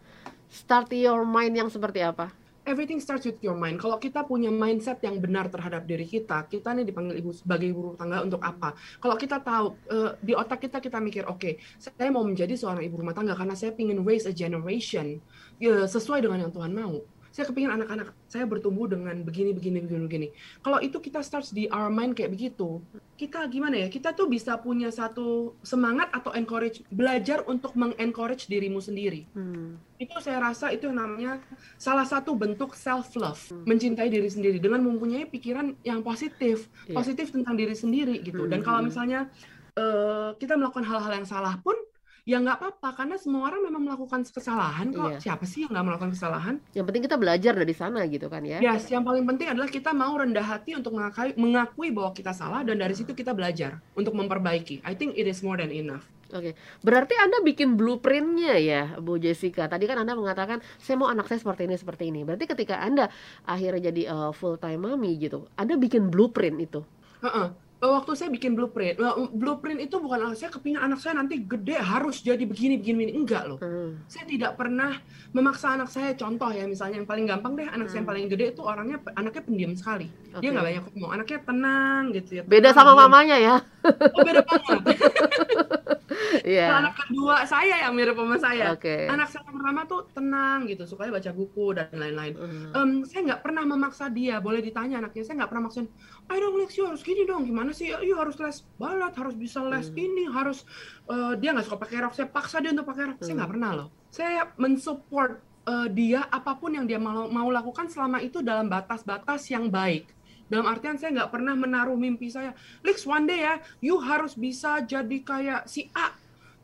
Start your mind yang seperti apa? Everything starts with your mind. Kalau kita punya mindset yang benar terhadap diri kita, kita nih dipanggil ibu sebagai ibu rumah tangga untuk apa? Kalau kita tahu uh, di otak kita kita mikir, oke, okay, saya mau menjadi seorang ibu rumah tangga karena saya ingin raise a generation ya, sesuai dengan yang Tuhan mau saya kepingin anak-anak saya bertumbuh dengan begini begini begini begini kalau itu kita start di our mind kayak begitu kita gimana ya kita tuh bisa punya satu semangat atau encourage belajar untuk mengencourage dirimu sendiri hmm. itu saya rasa itu yang namanya salah satu bentuk self love hmm. mencintai diri sendiri dengan mempunyai pikiran yang positif yeah. positif tentang diri sendiri gitu hmm. dan kalau misalnya uh, kita melakukan hal-hal yang salah pun ya nggak apa-apa karena semua orang memang melakukan kesalahan kok iya. siapa sih yang nggak melakukan kesalahan yang penting kita belajar dari sana gitu kan ya yes yang paling penting adalah kita mau rendah hati untuk mengakui, mengakui bahwa kita salah dan dari situ kita belajar untuk memperbaiki I think it is more than enough Oke, okay. berarti Anda bikin blueprintnya ya, Bu Jessica. Tadi kan Anda mengatakan, saya mau anak saya seperti ini, seperti ini. Berarti ketika Anda akhirnya jadi uh, full time mami gitu, Anda bikin blueprint itu? Uh -uh waktu saya bikin blueprint, blueprint itu bukan saya kepingin anak saya nanti gede harus jadi begini begini, begini. enggak loh. Hmm. Saya tidak pernah memaksa anak saya. Contoh ya misalnya yang paling gampang deh anak hmm. saya yang paling gede itu orangnya anaknya pendiam sekali. Okay. Dia nggak banyak ngomong, anaknya tenang gitu ya. Beda sama mamanya ya. Oh beda banget. (laughs) yeah. Nah, anak kedua saya yang mirip sama saya. Okay. Anak saya pertama tuh tenang gitu, supaya baca buku dan lain-lain. Hmm. Um, saya nggak pernah memaksa dia. Boleh ditanya anaknya, saya nggak pernah maksain. I don't you harus gini dong. Gimana sih? You harus les balat, harus bisa les hmm. ini, harus uh, dia nggak suka pakai rok. Saya paksa dia untuk pakai rok. Hmm. Saya nggak pernah loh. Saya mensupport uh, dia apa pun yang dia mau mau lakukan selama itu dalam batas-batas yang baik. Dalam artian saya nggak pernah menaruh mimpi saya, Lex one day ya, you harus bisa jadi kayak si A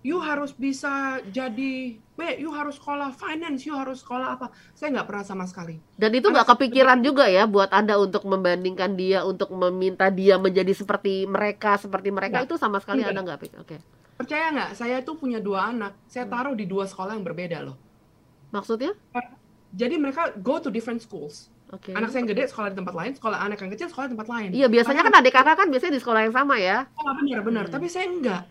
you harus bisa jadi, weh, you harus sekolah finance, you harus sekolah apa. Saya nggak pernah sama sekali. Dan itu nggak kepikiran juga ya buat Anda untuk membandingkan dia, untuk meminta dia menjadi seperti mereka, seperti mereka Nggak. itu sama sekali. Anda nggak pikir. Oke. Percaya nggak? Saya tuh punya dua anak. Saya Hmm. taruh di dua sekolah yang berbeda loh. Maksudnya? Jadi mereka go to different schools. Oke. Anak saya yang gede sekolah di tempat lain, sekolah anak yang kecil sekolah di tempat lain. Iya, biasanya kan adik kakak kan biasanya di sekolah yang sama ya. Oh, benar benar. Hmm. Tapi saya enggak.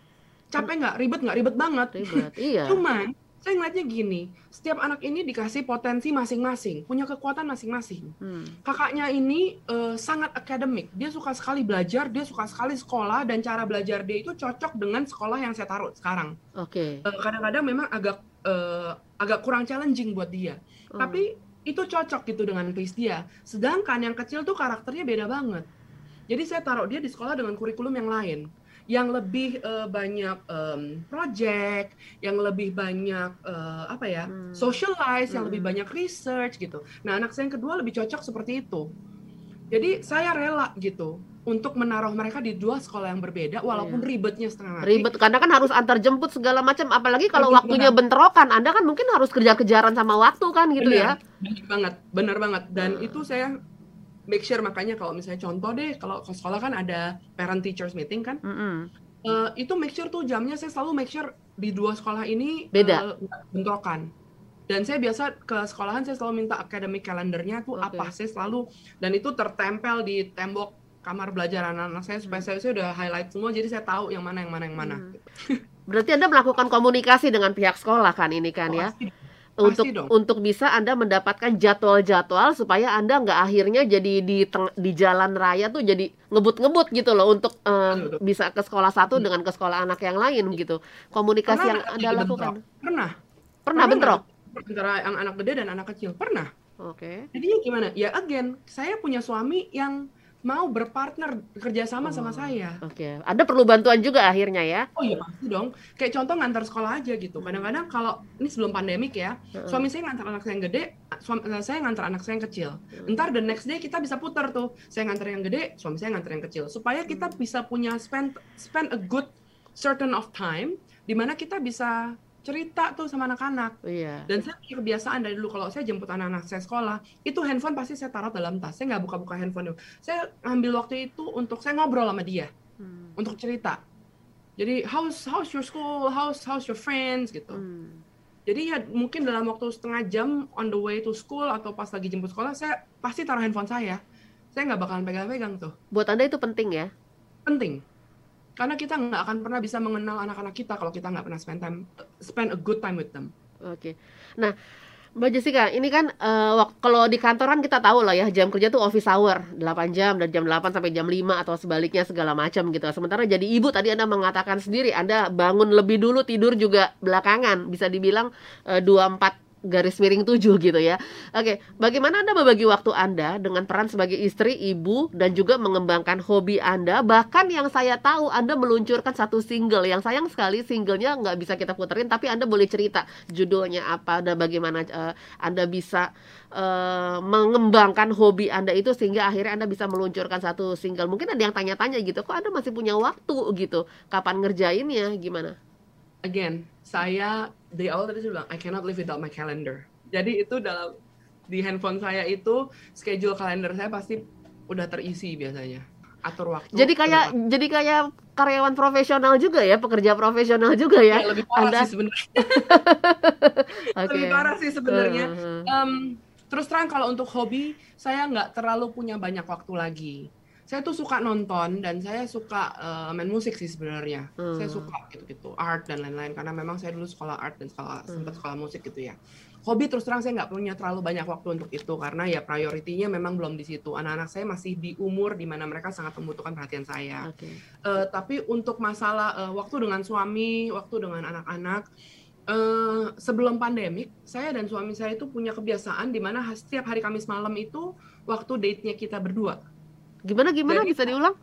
Capek nggak? Ribet nggak? Ribet banget. Ribet. Iya. (laughs) Cuman saya ngeliatnya gini, setiap anak ini dikasih potensi masing-masing, punya kekuatan masing-masing. Hmm. Kakaknya ini eh, sangat akademik, dia suka sekali belajar, dia suka sekali sekolah, dan cara belajar dia itu cocok dengan sekolah yang saya taruh sekarang. Oke. Eh, Kadang-kadang memang agak eh, agak kurang challenging buat dia, Oh. tapi itu cocok gitu dengan pace dia. Sedangkan yang kecil tuh karakternya beda banget. Jadi saya taruh dia di sekolah dengan kurikulum yang lain, yang lebih eh, banyak em, project, yang lebih banyak eh, apa ya, Hmm. socialize, yang Hmm. lebih banyak research gitu. Nah anak saya yang kedua lebih cocok seperti itu. Jadi saya rela gitu untuk menaruh mereka di dua sekolah yang berbeda, walaupun Iya. ribetnya setengah mati. Ribet karena kan harus antar jemput segala macam apalagi kalau Benar, waktunya bentrokan Anda kan mungkin harus kejar-kejaran sama waktu kan gitu ya. Bener banget, bener banget. Dan Hmm. itu saya make sure makanya kalau misalnya contoh deh, kalau ke sekolah kan ada parent teachers meeting kan, Mm-mm. eh, itu make sure tuh jamnya saya selalu make sure di dua sekolah ini Beda. nggak bentrokan. Dan saya biasa ke sekolahan saya selalu minta academic calendarnya tuh Oke. apa saya selalu dan itu tertempel di tembok kamar belajar anak-anak saya supaya saya, saya udah highlight semua jadi saya tahu yang mana yang mana yang mana. Hmm. Berarti Anda melakukan komunikasi dengan pihak sekolah kan ini kan Oh, ya. pasti. Untuk dong. untuk bisa Anda mendapatkan jadwal-jadwal supaya Anda nggak akhirnya jadi di di jalan raya tuh jadi ngebut-ngebut gitu loh untuk eh, Betul, betul. bisa ke sekolah satu Hmm. dengan ke sekolah anak yang lain gitu. Komunikasi yang Pernah Anda jadi lakukan. bentrok? Pernah. Pernah bentrok? nggak antara yang anak gede dan anak kecil pernah. Oke. Jadinya gimana? Ya again, saya punya suami yang mau berpartner kerja sama Oh. sama saya. Oke. Anda perlu bantuan juga akhirnya ya. Oh iya pasti dong. Kayak contoh ngantar sekolah aja gitu. Kadang-kadang kalau ini sebelum pandemik ya, Heeh. suami saya ngantar anak saya yang gede, suami saya ngantar anak saya yang kecil. Ntar the next day kita bisa putar tuh. Saya ngantar yang gede, suami saya ngantar yang kecil. Supaya kita bisa punya spend spend a good certain of time di mana kita bisa cerita tuh sama anak-anak. Iya. Dan saya punya kebiasaan dari dulu kalau saya jemput anak-anak saya sekolah, itu handphone pasti saya taruh dalam tas. Saya nggak buka-buka handphone dulu. Saya ambil waktu itu untuk saya ngobrol sama dia, Hmm. untuk cerita. Jadi how's how's your school, how's how's your friends gitu. Hmm. Jadi ya mungkin dalam waktu setengah jam on the way to school atau pas lagi jemput sekolah, saya pasti taruh handphone saya. Saya nggak bakalan pegang-pegang tuh. Buat Anda itu penting ya. Penting. Karena kita nggak akan pernah bisa mengenal anak-anak kita kalau kita nggak pernah spend time, spend a good time with them. Oke. Nah, Mbak Jessica, ini kan wak- kalau di kantoran kita tahu lah ya jam kerja tuh office hour 8 jam dari jam 8 sampai jam 5 atau sebaliknya segala macam gitu. Sementara jadi ibu tadi Anda mengatakan sendiri Anda bangun lebih dulu tidur juga belakangan. Bisa dibilang eh, 24 garis miring 7 gitu ya. Oke, bagaimana Anda membagi waktu Anda dengan peran sebagai istri, ibu dan juga mengembangkan hobi Anda? Bahkan yang saya tahu Anda meluncurkan satu single yang sayang sekali singlenya nggak bisa kita puterin tapi Anda boleh cerita judulnya apa dan bagaimana eh, Anda bisa eh, mengembangkan hobi Anda itu sehingga akhirnya Anda bisa meluncurkan satu single. Mungkin ada yang tanya-tanya gitu, kok Anda masih punya waktu gitu? Kapan ngerjainnya? Gimana? Again, saya the awal tadi saya bilang I cannot live without my calendar. Jadi itu dalam di handphone saya itu schedule kalender saya pasti udah terisi biasanya. Atur waktu. Jadi kayak udah jadi kayak karyawan profesional juga ya, pekerja profesional juga ya. pasti. lebih parah Anda- sih sebenarnya. (laughs) Oke. Lebih parah sih sebenarnya. Uh, uh. Em, terus terang kalau untuk hobi saya nggak terlalu punya banyak waktu lagi. Saya tuh suka nonton dan saya suka eh, main musik sih sebenarnya. Hmm. Saya suka gitu-gitu art dan lain-lain karena memang saya dulu sekolah art dan sekolah Hmm. sempat sekolah musik gitu ya. Hobi terus terang saya nggak punya terlalu banyak waktu untuk itu karena ya prioritinya memang belum di situ. Anak-anak saya masih di umur di mana mereka sangat membutuhkan perhatian saya. Oke. Eh, tapi untuk masalah eh, waktu dengan suami, waktu dengan anak-anak, eh, sebelum pandemik, saya dan suami saya itu punya kebiasaan di mana setiap hari Kamis malam itu waktu date-nya kita berdua. Gimana gimana Jadi- bisa diulang?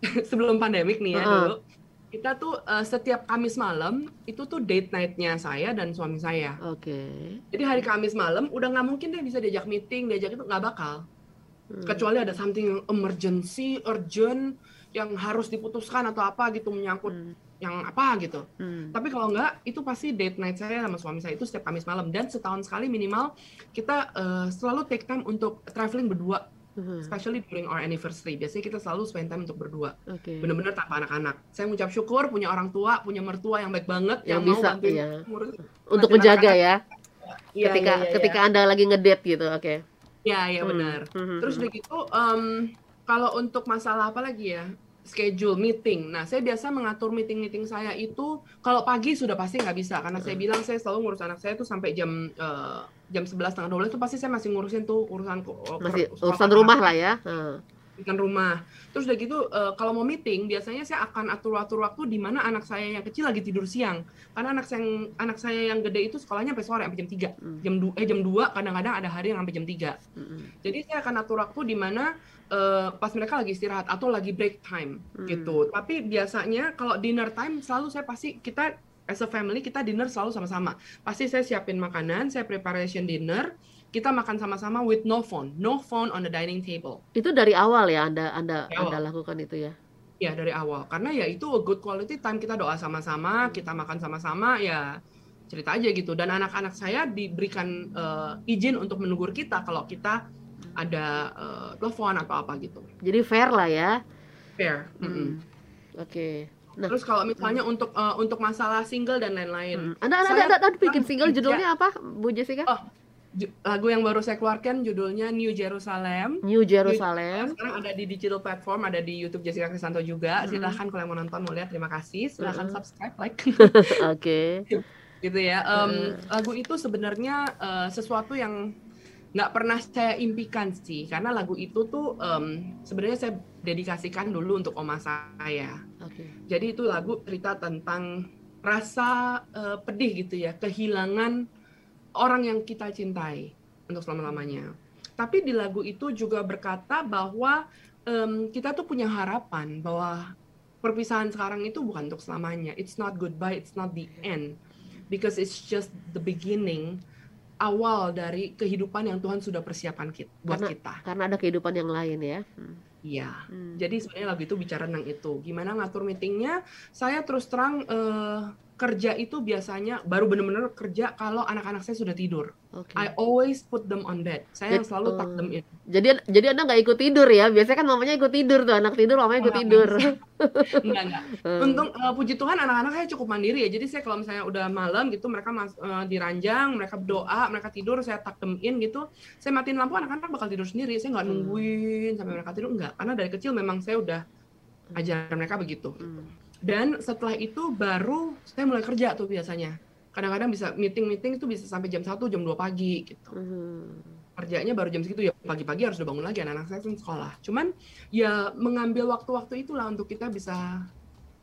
(laughs) sebelum pandemik nih ya Heeh. dulu, kita tuh eh, setiap Kamis malam itu tuh date night-nya saya dan suami saya. Oke. Jadi hari Kamis malam udah nggak mungkin deh bisa diajak meeting, diajak itu nggak bakal. Hmm. Kecuali ada something emergency, urgent yang harus diputuskan atau apa gitu menyangkut Hmm. yang apa gitu. Hmm. Tapi kalau enggak, itu pasti date night saya sama suami saya itu setiap Kamis malam dan setahun sekali minimal kita uh, selalu take time untuk traveling berdua, Hmm. especially during our anniversary. Biasanya kita selalu spend time untuk berdua, Oke. bener-bener tanpa anak-anak. Saya mengucap syukur punya orang tua, punya mertua yang baik banget, Yang yang, bisa, mau bantuin iya. ngurus Untuk menjaga anak-anak. ya, Iya, ketika iya, iya, ketika anda lagi ngedate gitu, oke. iya, iya, Hmm. benar. Hmm, Terus hmm, udah gitu, em, kalau untuk masalah apa lagi ya? Schedule meeting. Nah, saya biasa mengatur meeting-meeting saya itu kalau pagi sudah pasti nggak bisa karena saya bilang saya selalu ngurus anak saya tuh sampai jam eh, jam 11 tengah 12 itu pasti saya masih ngurusin tuh urusan masih urusan rumah lah ya. Hmm. urusan rumah. Terus udah gitu eh, kalau mau meeting biasanya saya akan atur-atur waktu di mana anak saya yang kecil lagi tidur siang. Karena anak saya yang anak saya yang gede itu sekolahnya sampai sore sampai jam 3. Hmm. Jam 2 eh jam 2 kadang-kadang ada hari yang sampai jam 3. Hmm. Jadi saya akan atur waktu di mana eh, pas mereka lagi istirahat atau lagi break time Hmm. gitu. Tapi biasanya kalau dinner time selalu saya pasti kita as a family kita dinner selalu sama-sama. Pasti saya siapin makanan, saya preparation dinner, kita makan sama-sama with no phone, no phone on the dining table. Itu dari awal ya anda anda awal. anda lakukan itu ya. Ya dari awal karena ya itu a good quality time kita doa sama-sama, kita makan sama-sama ya cerita aja gitu dan anak-anak saya diberikan eh, izin untuk menegur kita kalau kita ada eh, telepon atau apa gitu. Jadi fair lah ya. Fair. Mm-mm. Hmm. Oke. Nah, Terus kalau misalnya untuk eh, untuk masalah single dan lain-lain, hmm. anda anda anda, anda bikin single judulnya apa, Bu Jessica? Oh, lagu yang baru saya keluarkan judulnya New Jerusalem. New Jerusalem. Sekarang ada di digital platform, ada di YouTube Jessica Kristanto juga. Hmm. Silahkan kalau yang mau nonton mau lihat, terima kasih. Silahkan Hmm. subscribe, like. (laughs) Oke. gitu ya. Em, Hmm. Lagu itu sebenarnya eh, sesuatu yang nggak pernah saya impikan sih, karena lagu itu tuh em, sebenarnya saya dedikasikan dulu untuk oma saya. Oke. Jadi itu lagu cerita tentang rasa eh, pedih gitu ya, kehilangan orang yang kita cintai untuk selama-lamanya. Tapi di lagu itu juga berkata bahwa em, kita tuh punya harapan bahwa perpisahan sekarang itu bukan untuk selamanya. It's not goodbye, it's not the end. Because it's just the beginning, awal dari kehidupan yang Tuhan sudah persiapkan kita, buat Karena- kita. Karena ada kehidupan yang lain ya. Hmm. Iya. Hmm. Jadi sebenarnya lagu itu bicara tentang itu. Gimana ngatur meetingnya? Saya terus terang eh, kerja itu biasanya baru bener-bener kerja kalau anak-anak saya sudah tidur. Oke. I always put them on bed. Saya yang Jadi- selalu tuck them in. Jadi jadi anda nggak ikut tidur ya? Biasanya kan mamanya ikut tidur tuh, anak tidur mamanya ikut tidur. (laughs) Enggak, enggak. Hmm. Untung eh, puji Tuhan anak-anak saya cukup mandiri ya. Jadi saya kalau misalnya udah malam gitu mereka mas, eh, diranjang, mereka berdoa, mereka tidur, saya tuck them in gitu. Saya matiin lampu anak-anak bakal tidur sendiri. Saya nggak Hmm. nungguin sampai mereka tidur enggak. Karena dari kecil memang saya udah ajaran mereka begitu. Hmm. Dan setelah itu baru saya mulai kerja tuh biasanya. Kadang-kadang bisa meeting-meeting itu bisa sampai jam 1, jam 2 pagi gitu. Hmm. Kerjanya baru jam segitu ya pagi-pagi harus udah bangun lagi anak-anak saya kan sekolah. Cuman ya mengambil waktu-waktu itulah untuk kita bisa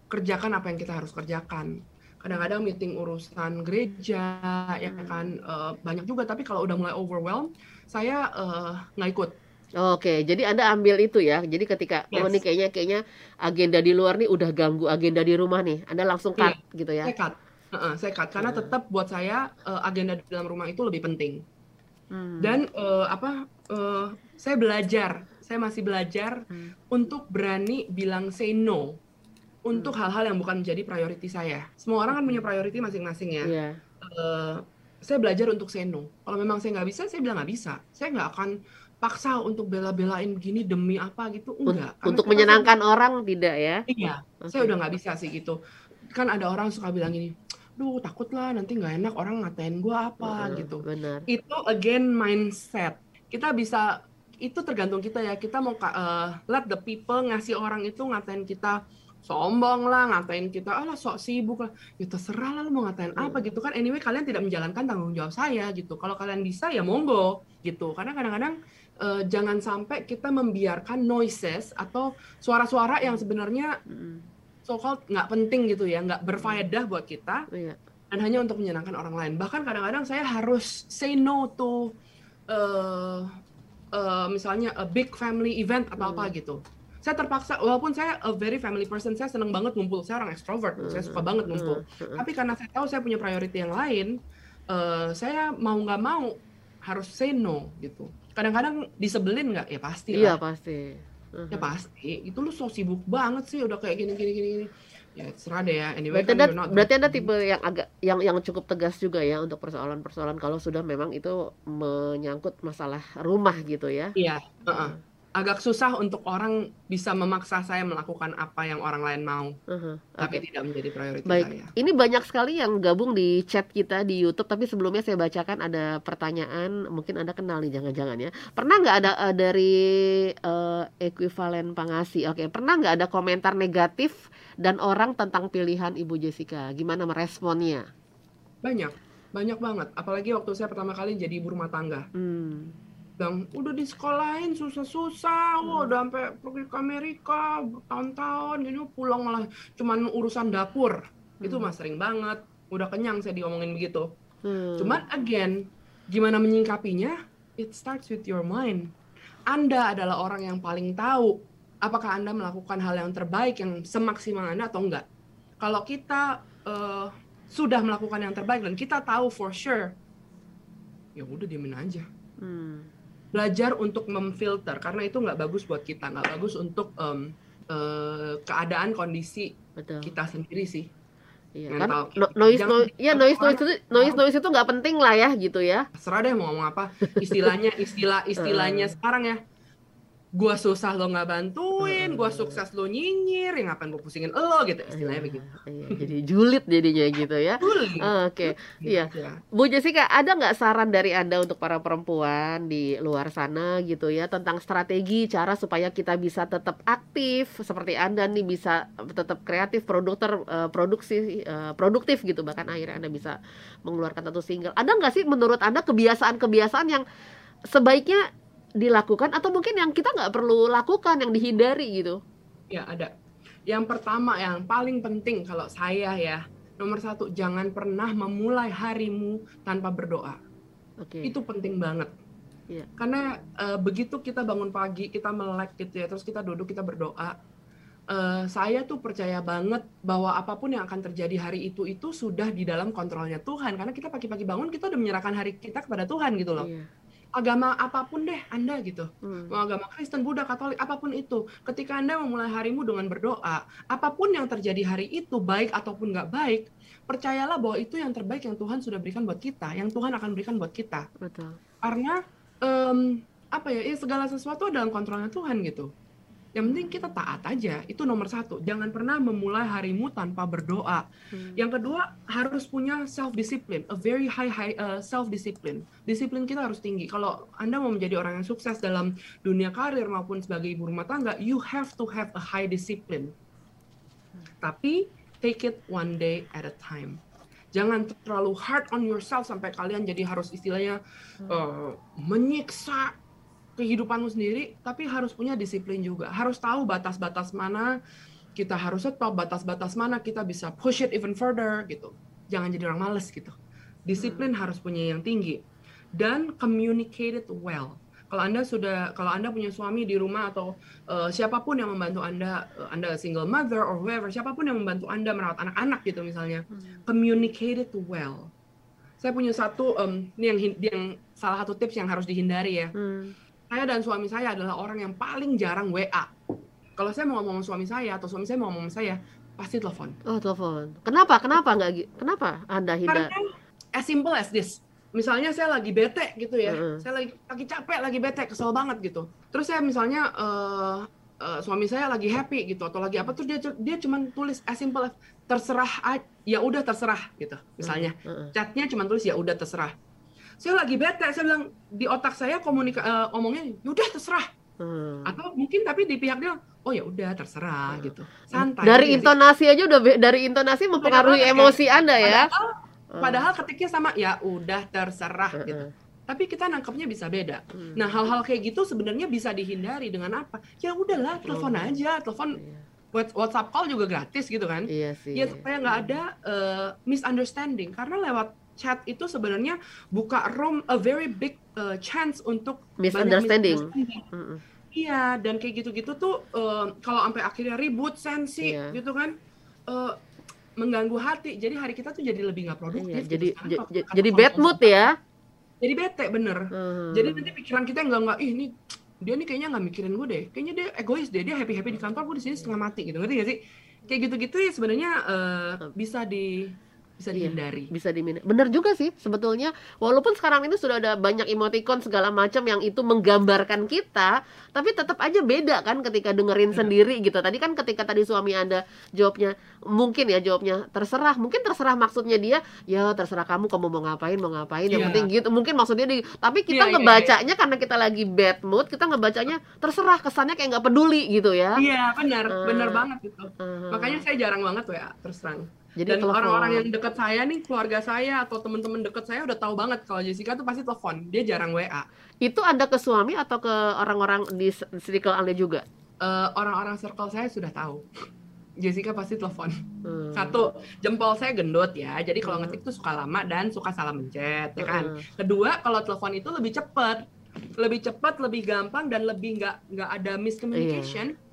kerjakan apa yang kita harus kerjakan. Kadang-kadang meeting urusan gereja ya Hmm. kan eh, banyak juga tapi kalau udah mulai overwhelm saya eh, nggak ikut. Oke, jadi Anda ambil itu ya. Jadi ketika oh Yes. nih kayaknya kayaknya agenda di luar nih udah ganggu agenda di rumah nih. Anda langsung cut gitu ya. Saya cut. Heeh, saya cut karena Hmm. tetap buat saya eh, agenda di dalam rumah itu lebih penting. Hmm. dan eh, apa eh, saya belajar saya masih belajar Hmm. untuk berani bilang say no untuk hal-hal yang bukan menjadi priority saya semua orang kan punya priority masing-masing ya Iya. Eh, saya belajar untuk say no kalau memang saya nggak bisa saya bilang nggak bisa saya nggak akan paksa untuk bela-belain begini demi apa gitu? Enggak Karena Untuk saya menyenangkan orang tidak ya. iya Oke. saya udah nggak bisa sih gitu. Kan ada orang suka bilang gini duh takut lah nanti nggak enak orang ngatain gua apa Heeh, gitu. Benar. itu again mindset. Kita bisa itu tergantung kita ya. Kita mau eh, let the people ngasih orang itu ngatain kita sombong lah ngatain kita alah sok sibuk lah. Ya terserah lah mau ngatain apa gitu kan. Anyway kalian tidak menjalankan tanggung jawab saya gitu. Kalau kalian bisa ya monggo gitu. Karena kadang-kadang eh, jangan sampai kita membiarkan noises atau suara-suara yang sebenarnya so called nggak penting gitu ya nggak berfaedah buat kita Iya. dan hanya untuk menyenangkan orang lain. Bahkan kadang-kadang saya harus say no to eh eh, misalnya a big family event atau apa gitu. Saya terpaksa, walaupun saya a very family person, saya seneng banget ngumpul. Saya orang extrovert, saya suka banget ngumpul. Tapi karena saya tahu saya punya priority yang lain, eh, saya mau nggak mau harus say no gitu. Kadang-kadang disebelin nggak? Ya pasti Iya lah. pasti. Ya pasti. Itu lu so sibuk banget sih, udah kayak gini gini gini. gini. ya serah deh ya anyway Berarti kan anda, not berarti anda tipe yang agak yang yang cukup tegas juga ya untuk persoalan-persoalan kalau sudah memang itu menyangkut masalah rumah gitu ya. iya uh-uh. Agak susah untuk orang bisa memaksa saya melakukan apa yang orang lain mau Uh-huh, tapi oke. tidak menjadi prioritas Baik, saya ini banyak sekali yang gabung di chat kita di YouTube, tapi sebelumnya saya bacakan ada pertanyaan, mungkin Anda kenal nih jangan-jangan ya. Pernah nggak ada eh, dari eh, ekuivalen pengasih? Oke, pernah nggak ada komentar negatif dan orang tentang pilihan Ibu Jessica? Gimana meresponnya? banyak banyak banget apalagi waktu saya pertama kali jadi ibu rumah tangga Hmm, bilang udah di sekolahin susah-susah, wah udah sampai pergi ke Amerika tahun-tahun gini pulang malah cuman urusan dapur. Itu mah sering banget. Udah kenyang saya diomongin begitu. hmm, Cuman again, gimana menyingkapinya? It starts with your mind. Anda adalah orang yang paling tahu apakah Anda melakukan hal yang terbaik yang semaksimal Anda atau enggak. Kalau kita eh, sudah melakukan yang terbaik dan kita tahu for sure, ya udah diemin aja hmm, belajar untuk memfilter karena itu nggak bagus buat kita nggak bagus untuk em, eh, keadaan kondisi betul. kita sendiri sih. Iya, kan no- noise, Jangan noise, ya noise, noise itu, noise, noise itu nggak penting lah ya gitu ya. serah deh mau ngomong apa. Istilahnya istilah istilahnya (laughs) sekarang ya gua susah lo nggak bantuin gua sukses lo nyinyir yang ngapain gua pusingin lo gitu istilahnya Iya, begitu iya, jadi julid jadinya gitu ya. (laughs) Oke, Gitu iya. aja. Bu Jessica, ada nggak saran dari Anda untuk para perempuan di luar sana gitu ya tentang strategi cara supaya kita bisa tetap aktif seperti Anda nih bisa tetap kreatif, produkter, eh, produksi, eh, produktif gitu bahkan akhirnya Anda bisa mengeluarkan satu single. Ada nggak sih menurut Anda kebiasaan-kebiasaan yang sebaiknya dilakukan atau mungkin yang kita nggak perlu lakukan yang dihindari gitu? ya ada yang pertama yang paling penting kalau saya ya nomor satu jangan pernah memulai harimu tanpa berdoa Oke. itu penting banget Iya. karena eh, begitu kita bangun pagi kita melek gitu ya terus kita duduk kita berdoa eh, saya tuh percaya banget bahwa apa pun yang akan terjadi hari itu itu sudah di dalam kontrolnya Tuhan karena kita pagi-pagi bangun kita udah menyerahkan hari kita kepada Tuhan gitu loh Iya. Agama apa pun deh anda gitu Hmm. mau agama Kristen, Buddha, Katolik, apa pun itu. Ketika Anda memulai harimu dengan berdoa, apa pun yang terjadi hari itu, baik ataupun nggak baik, percayalah bahwa itu yang terbaik yang Tuhan sudah berikan buat kita, yang Tuhan akan berikan buat kita. Betul. Karena em, apa ya, ya, segala sesuatu dalam kontrolnya Tuhan gitu. Yang penting kita taat aja, itu nomor satu. Jangan pernah memulai harimu tanpa berdoa. Hmm. Yang kedua harus punya self discipline, a very high high uh, self discipline. Disiplin kita harus tinggi. Kalau Anda mau menjadi orang yang sukses dalam dunia karir maupun sebagai ibu rumah tangga, you have to have a high discipline. Tapi take it one day at a time. Jangan terlalu hard on yourself sampai kalian jadi harus istilahnya uh, menyiksa kehidupanmu sendiri, tapi harus punya disiplin juga. Harus tahu batas-batas mana kita harus stop, batas-batas mana kita bisa push it even further gitu. Jangan jadi orang males gitu. Disiplin harus punya yang tinggi dan communicate it well. Kalau Anda sudah kalau Anda punya suami di rumah atau uh, siapa pun yang membantu Anda, uh, Anda single mother or whoever, siapa pun yang membantu Anda merawat anak-anak gitu misalnya, communicate it well. Saya punya satu um, ini yang yang salah satu tips yang harus dihindari ya Hmm. Saya dan suami saya adalah orang yang paling jarang WA. Kalau saya mau ngomong sama suami saya atau suami saya mau ngomong sama saya, pasti telepon. Oh, telepon. Kenapa? Kenapa nggak Kenapa Anda hindar? Karena as simple as this. Misalnya saya lagi bete gitu ya, Heeh. saya lagi lagi capek, lagi bete, kesel banget gitu. Terus saya misalnya eh, eh, suami saya lagi happy gitu atau lagi apa, terus dia dia cuman tulis as simple as terserah, ya udah terserah gitu. Misalnya Heeh. chatnya cuma tulis ya udah terserah. Saya lagi bete, saya bilang di otak saya komunika eh, omongnya, ya udah terserah. Hmm. atau mungkin tapi di pihak dia oh ya udah terserah gitu santai Dari Gitu sih. intonasi aja udah dari intonasi mempengaruhi ya. emosi Anda ya. padahal, padahal ketiknya sama ya udah terserah Heeh. gitu tapi kita nangkepnya bisa beda Hmm. nah hal-hal kayak gitu sebenarnya bisa dihindari dengan apa ya udahlah telepon Oh. aja telepon Iya. Whats- WhatsApp call juga gratis gitu kan Iya sih. ya supaya nggak ada uh, misunderstanding karena lewat chat itu sebenarnya buka room a very big uh, chance untuk Misunderstanding. misunderstanding. Mm-mm. Iya, dan kayak gitu-gitu tuh eh, kalau sampai akhirnya ribut, sensi, Iya. gitu kan, eh, mengganggu hati. Jadi hari kita tuh jadi lebih nggak produktif. Iya, gitu. jadi Sekarang j- kalau- j- kalau jadi bad mood ya. Jadi bete bener. Hmm. Jadi nanti pikiran kita nggak nggak, ih ini dia nih kayaknya nggak mikirin gue deh. Kayaknya dia egois deh. Dia happy happy di kantor, gue di sini setengah mati gitu. Ngerti gak sih? kayak gitu-gitu ya sebenarnya uh, bisa di bisa iya, dihindari. Iya, bisa diminta. Benar juga sih sebetulnya. Walaupun sekarang ini sudah ada banyak emoticon segala macam yang itu menggambarkan kita, tapi tetap aja beda kan ketika dengerin ya. sendiri gitu. Tadi kan ketika tadi suami Anda jawabnya mungkin ya jawabnya terserah. Mungkin terserah maksudnya dia ya terserah kamu kamu mau ngapain mau ngapain. Yang ya. penting gitu. Mungkin maksudnya di tapi kita ya, ngebacanya ya, karena kita lagi bad mood, kita ngebacanya terserah kesannya kayak nggak peduli gitu ya. Iya, benar. Uh, benar banget gitu. Uh, Makanya saya jarang banget ya terus terang jadi dan orang-orang yang deket saya nih, keluarga saya atau teman-teman deket saya udah tahu banget kalau Jessica tuh pasti telepon. Dia jarang WA. Itu ada ke suami atau ke orang-orang di circle Anda juga? eh, orang-orang circle saya sudah tahu. Jessica pasti telepon. Hmm. Satu, jempol saya gendut ya. Jadi kalau hmm. ngetik tuh suka lama dan suka salah mencet, ya kan. Hmm. Kedua, kalau telepon itu lebih cepat, lebih cepat, lebih gampang dan lebih nggak nggak ada miscommunication. Yeah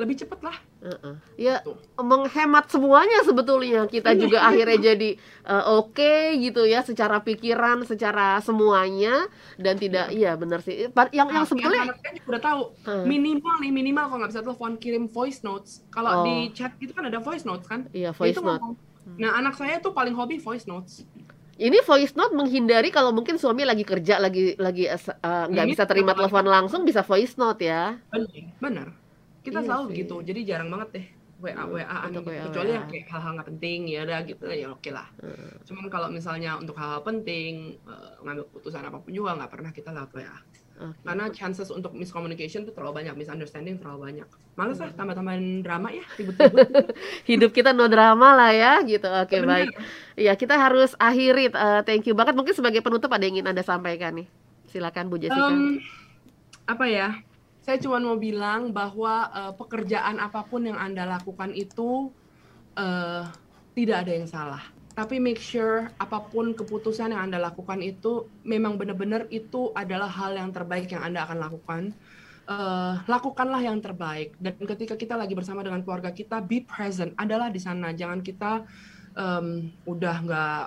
lebih cepat lah. Uh-uh. Ya Tuh. menghemat semuanya sebetulnya kita juga akhirnya jadi uh, oke okay, gitu ya secara pikiran, secara semuanya dan tidak iya ya, benar sih. Yang nah, yang sebetulnya yang udah tahu minimal nih minimal kalau nggak bisa telepon kirim voice notes. Kalau oh. di chat itu kan ada voice notes kan? Iya voice note. Nah anak saya tuh paling hobi voice notes. Ini voice note menghindari kalau mungkin suami lagi kerja lagi lagi eh, nggak uh, bisa terima telepon langsung bisa voice note ya. Benar kita iya selalu sih. gitu jadi jarang banget deh WA hmm, WA gitu. WA, kecuali ya kayak hal-hal nggak penting ya udah gitu ya oke okay lah. Hmm. cuman kalau misalnya untuk hal-hal penting uh, ngambil keputusan apa pun juga nggak pernah kita lewat WA okay. karena chances untuk miscommunication tuh terlalu banyak misunderstanding terlalu banyak. Males lah hmm. tambah-tambahin drama ya (laughs) ribut-ribut. Hidup kita no drama lah ya gitu. Oke okay, baik. Ya kita harus akhiri. Uh, thank you banget. Mungkin sebagai penutup ada yang ingin anda sampaikan nih? Silakan Bu Jessica. Um, apa ya saya cuma mau bilang bahwa uh, pekerjaan apa pun yang Anda lakukan itu uh, tidak ada yang salah. Tapi make sure apa pun keputusan yang Anda lakukan itu memang benar-benar itu adalah hal yang terbaik yang Anda akan lakukan. Uh, lakukanlah yang terbaik. Dan ketika kita lagi bersama dengan keluarga kita, be present. Adalah di sana. Jangan kita um, udah nggak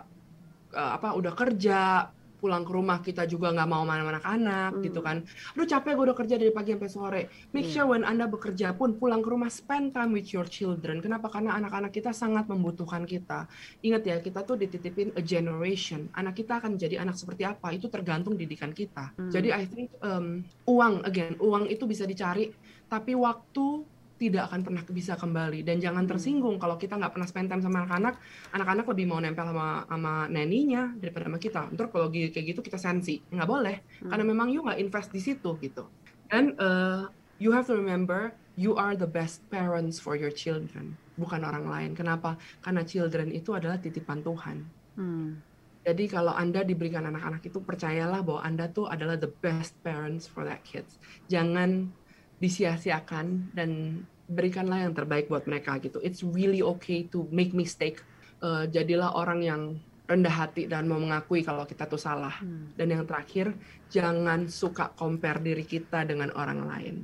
apa udah kerja pulang ke rumah kita juga nggak mau mana-mana anak hmm. gitu kan. Aduh capek gue udah kerja dari pagi sampai sore. Make hmm. sure when Anda bekerja pun pulang ke rumah spend time with your children. Kenapa? Karena anak-anak kita sangat membutuhkan kita. Ingat ya, kita tuh dititipin a generation. Anak kita akan jadi anak seperti apa itu tergantung didikan kita. Hmm. Jadi I think um, uang again, uang itu bisa dicari tapi waktu tidak akan pernah bisa kembali. Dan jangan tersinggung kalau kita nggak pernah spend time sama anak-anak. Anak-anak lebih mau nempel sama sama neninya daripada sama kita. Ntar kalau kayak gitu kita sensi. Nggak boleh. Hmm. karena memang you nggak invest di situ gitu. Dan uh, you have to remember you are the best parents for your children bukan orang lain. Kenapa? Karena children itu adalah titipan Tuhan. Hmm. Jadi kalau Anda diberikan anak-anak itu percayalah bahwa Anda tuh adalah the best parents for that kids. Jangan disia-siakan dan berikanlah yang terbaik buat mereka gitu. It's really okay to make mistake. Uh, jadilah orang yang rendah hati dan mau mengakui kalau kita tuh salah. Hmm. Dan yang terakhir, jangan suka compare diri kita dengan orang lain.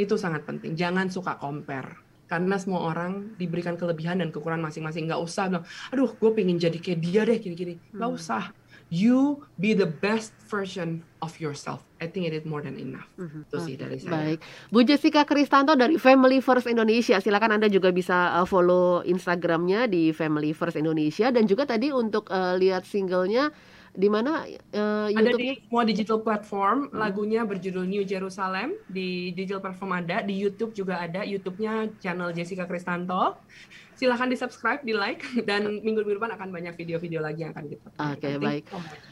Itu sangat penting. Jangan suka compare. Karena semua orang diberikan kelebihan dan kekurangan masing-masing. Nggak usah bilang, aduh gue pengen jadi kayak dia deh, gini-gini. Nggak hmm. usah you be the best version of yourself. I think it is more than enough. Mm-hmm. Itu sih dari saya. Baik, Bu Jessica Kristanto dari Family First Indonesia. Silakan Anda juga bisa uh, follow Instagramnya di Family First Indonesia dan juga tadi untuk uh, lihat singlenya di mana uh, Ada di semua digital platform. Hmm. Lagunya berjudul New Jerusalem di digital platform ada, di YouTube juga ada. YouTube-nya channel Jessica Kristanto silahkan di subscribe, di like, (laughs) dan minggu minggu depan akan banyak video-video lagi yang akan kita. Oke okay, baik.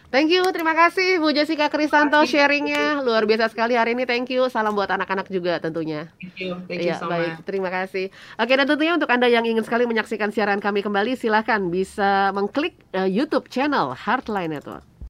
Thank you, terima kasih Bu Jessica Krisanto sharingnya luar biasa sekali hari ini. Thank you, salam buat anak-anak juga tentunya. Thank you, thank you ya, so baik. Much. Terima kasih. Oke dan tentunya untuk anda yang ingin sekali menyaksikan siaran kami kembali, silahkan bisa mengklik uh, YouTube channel Heartline Network.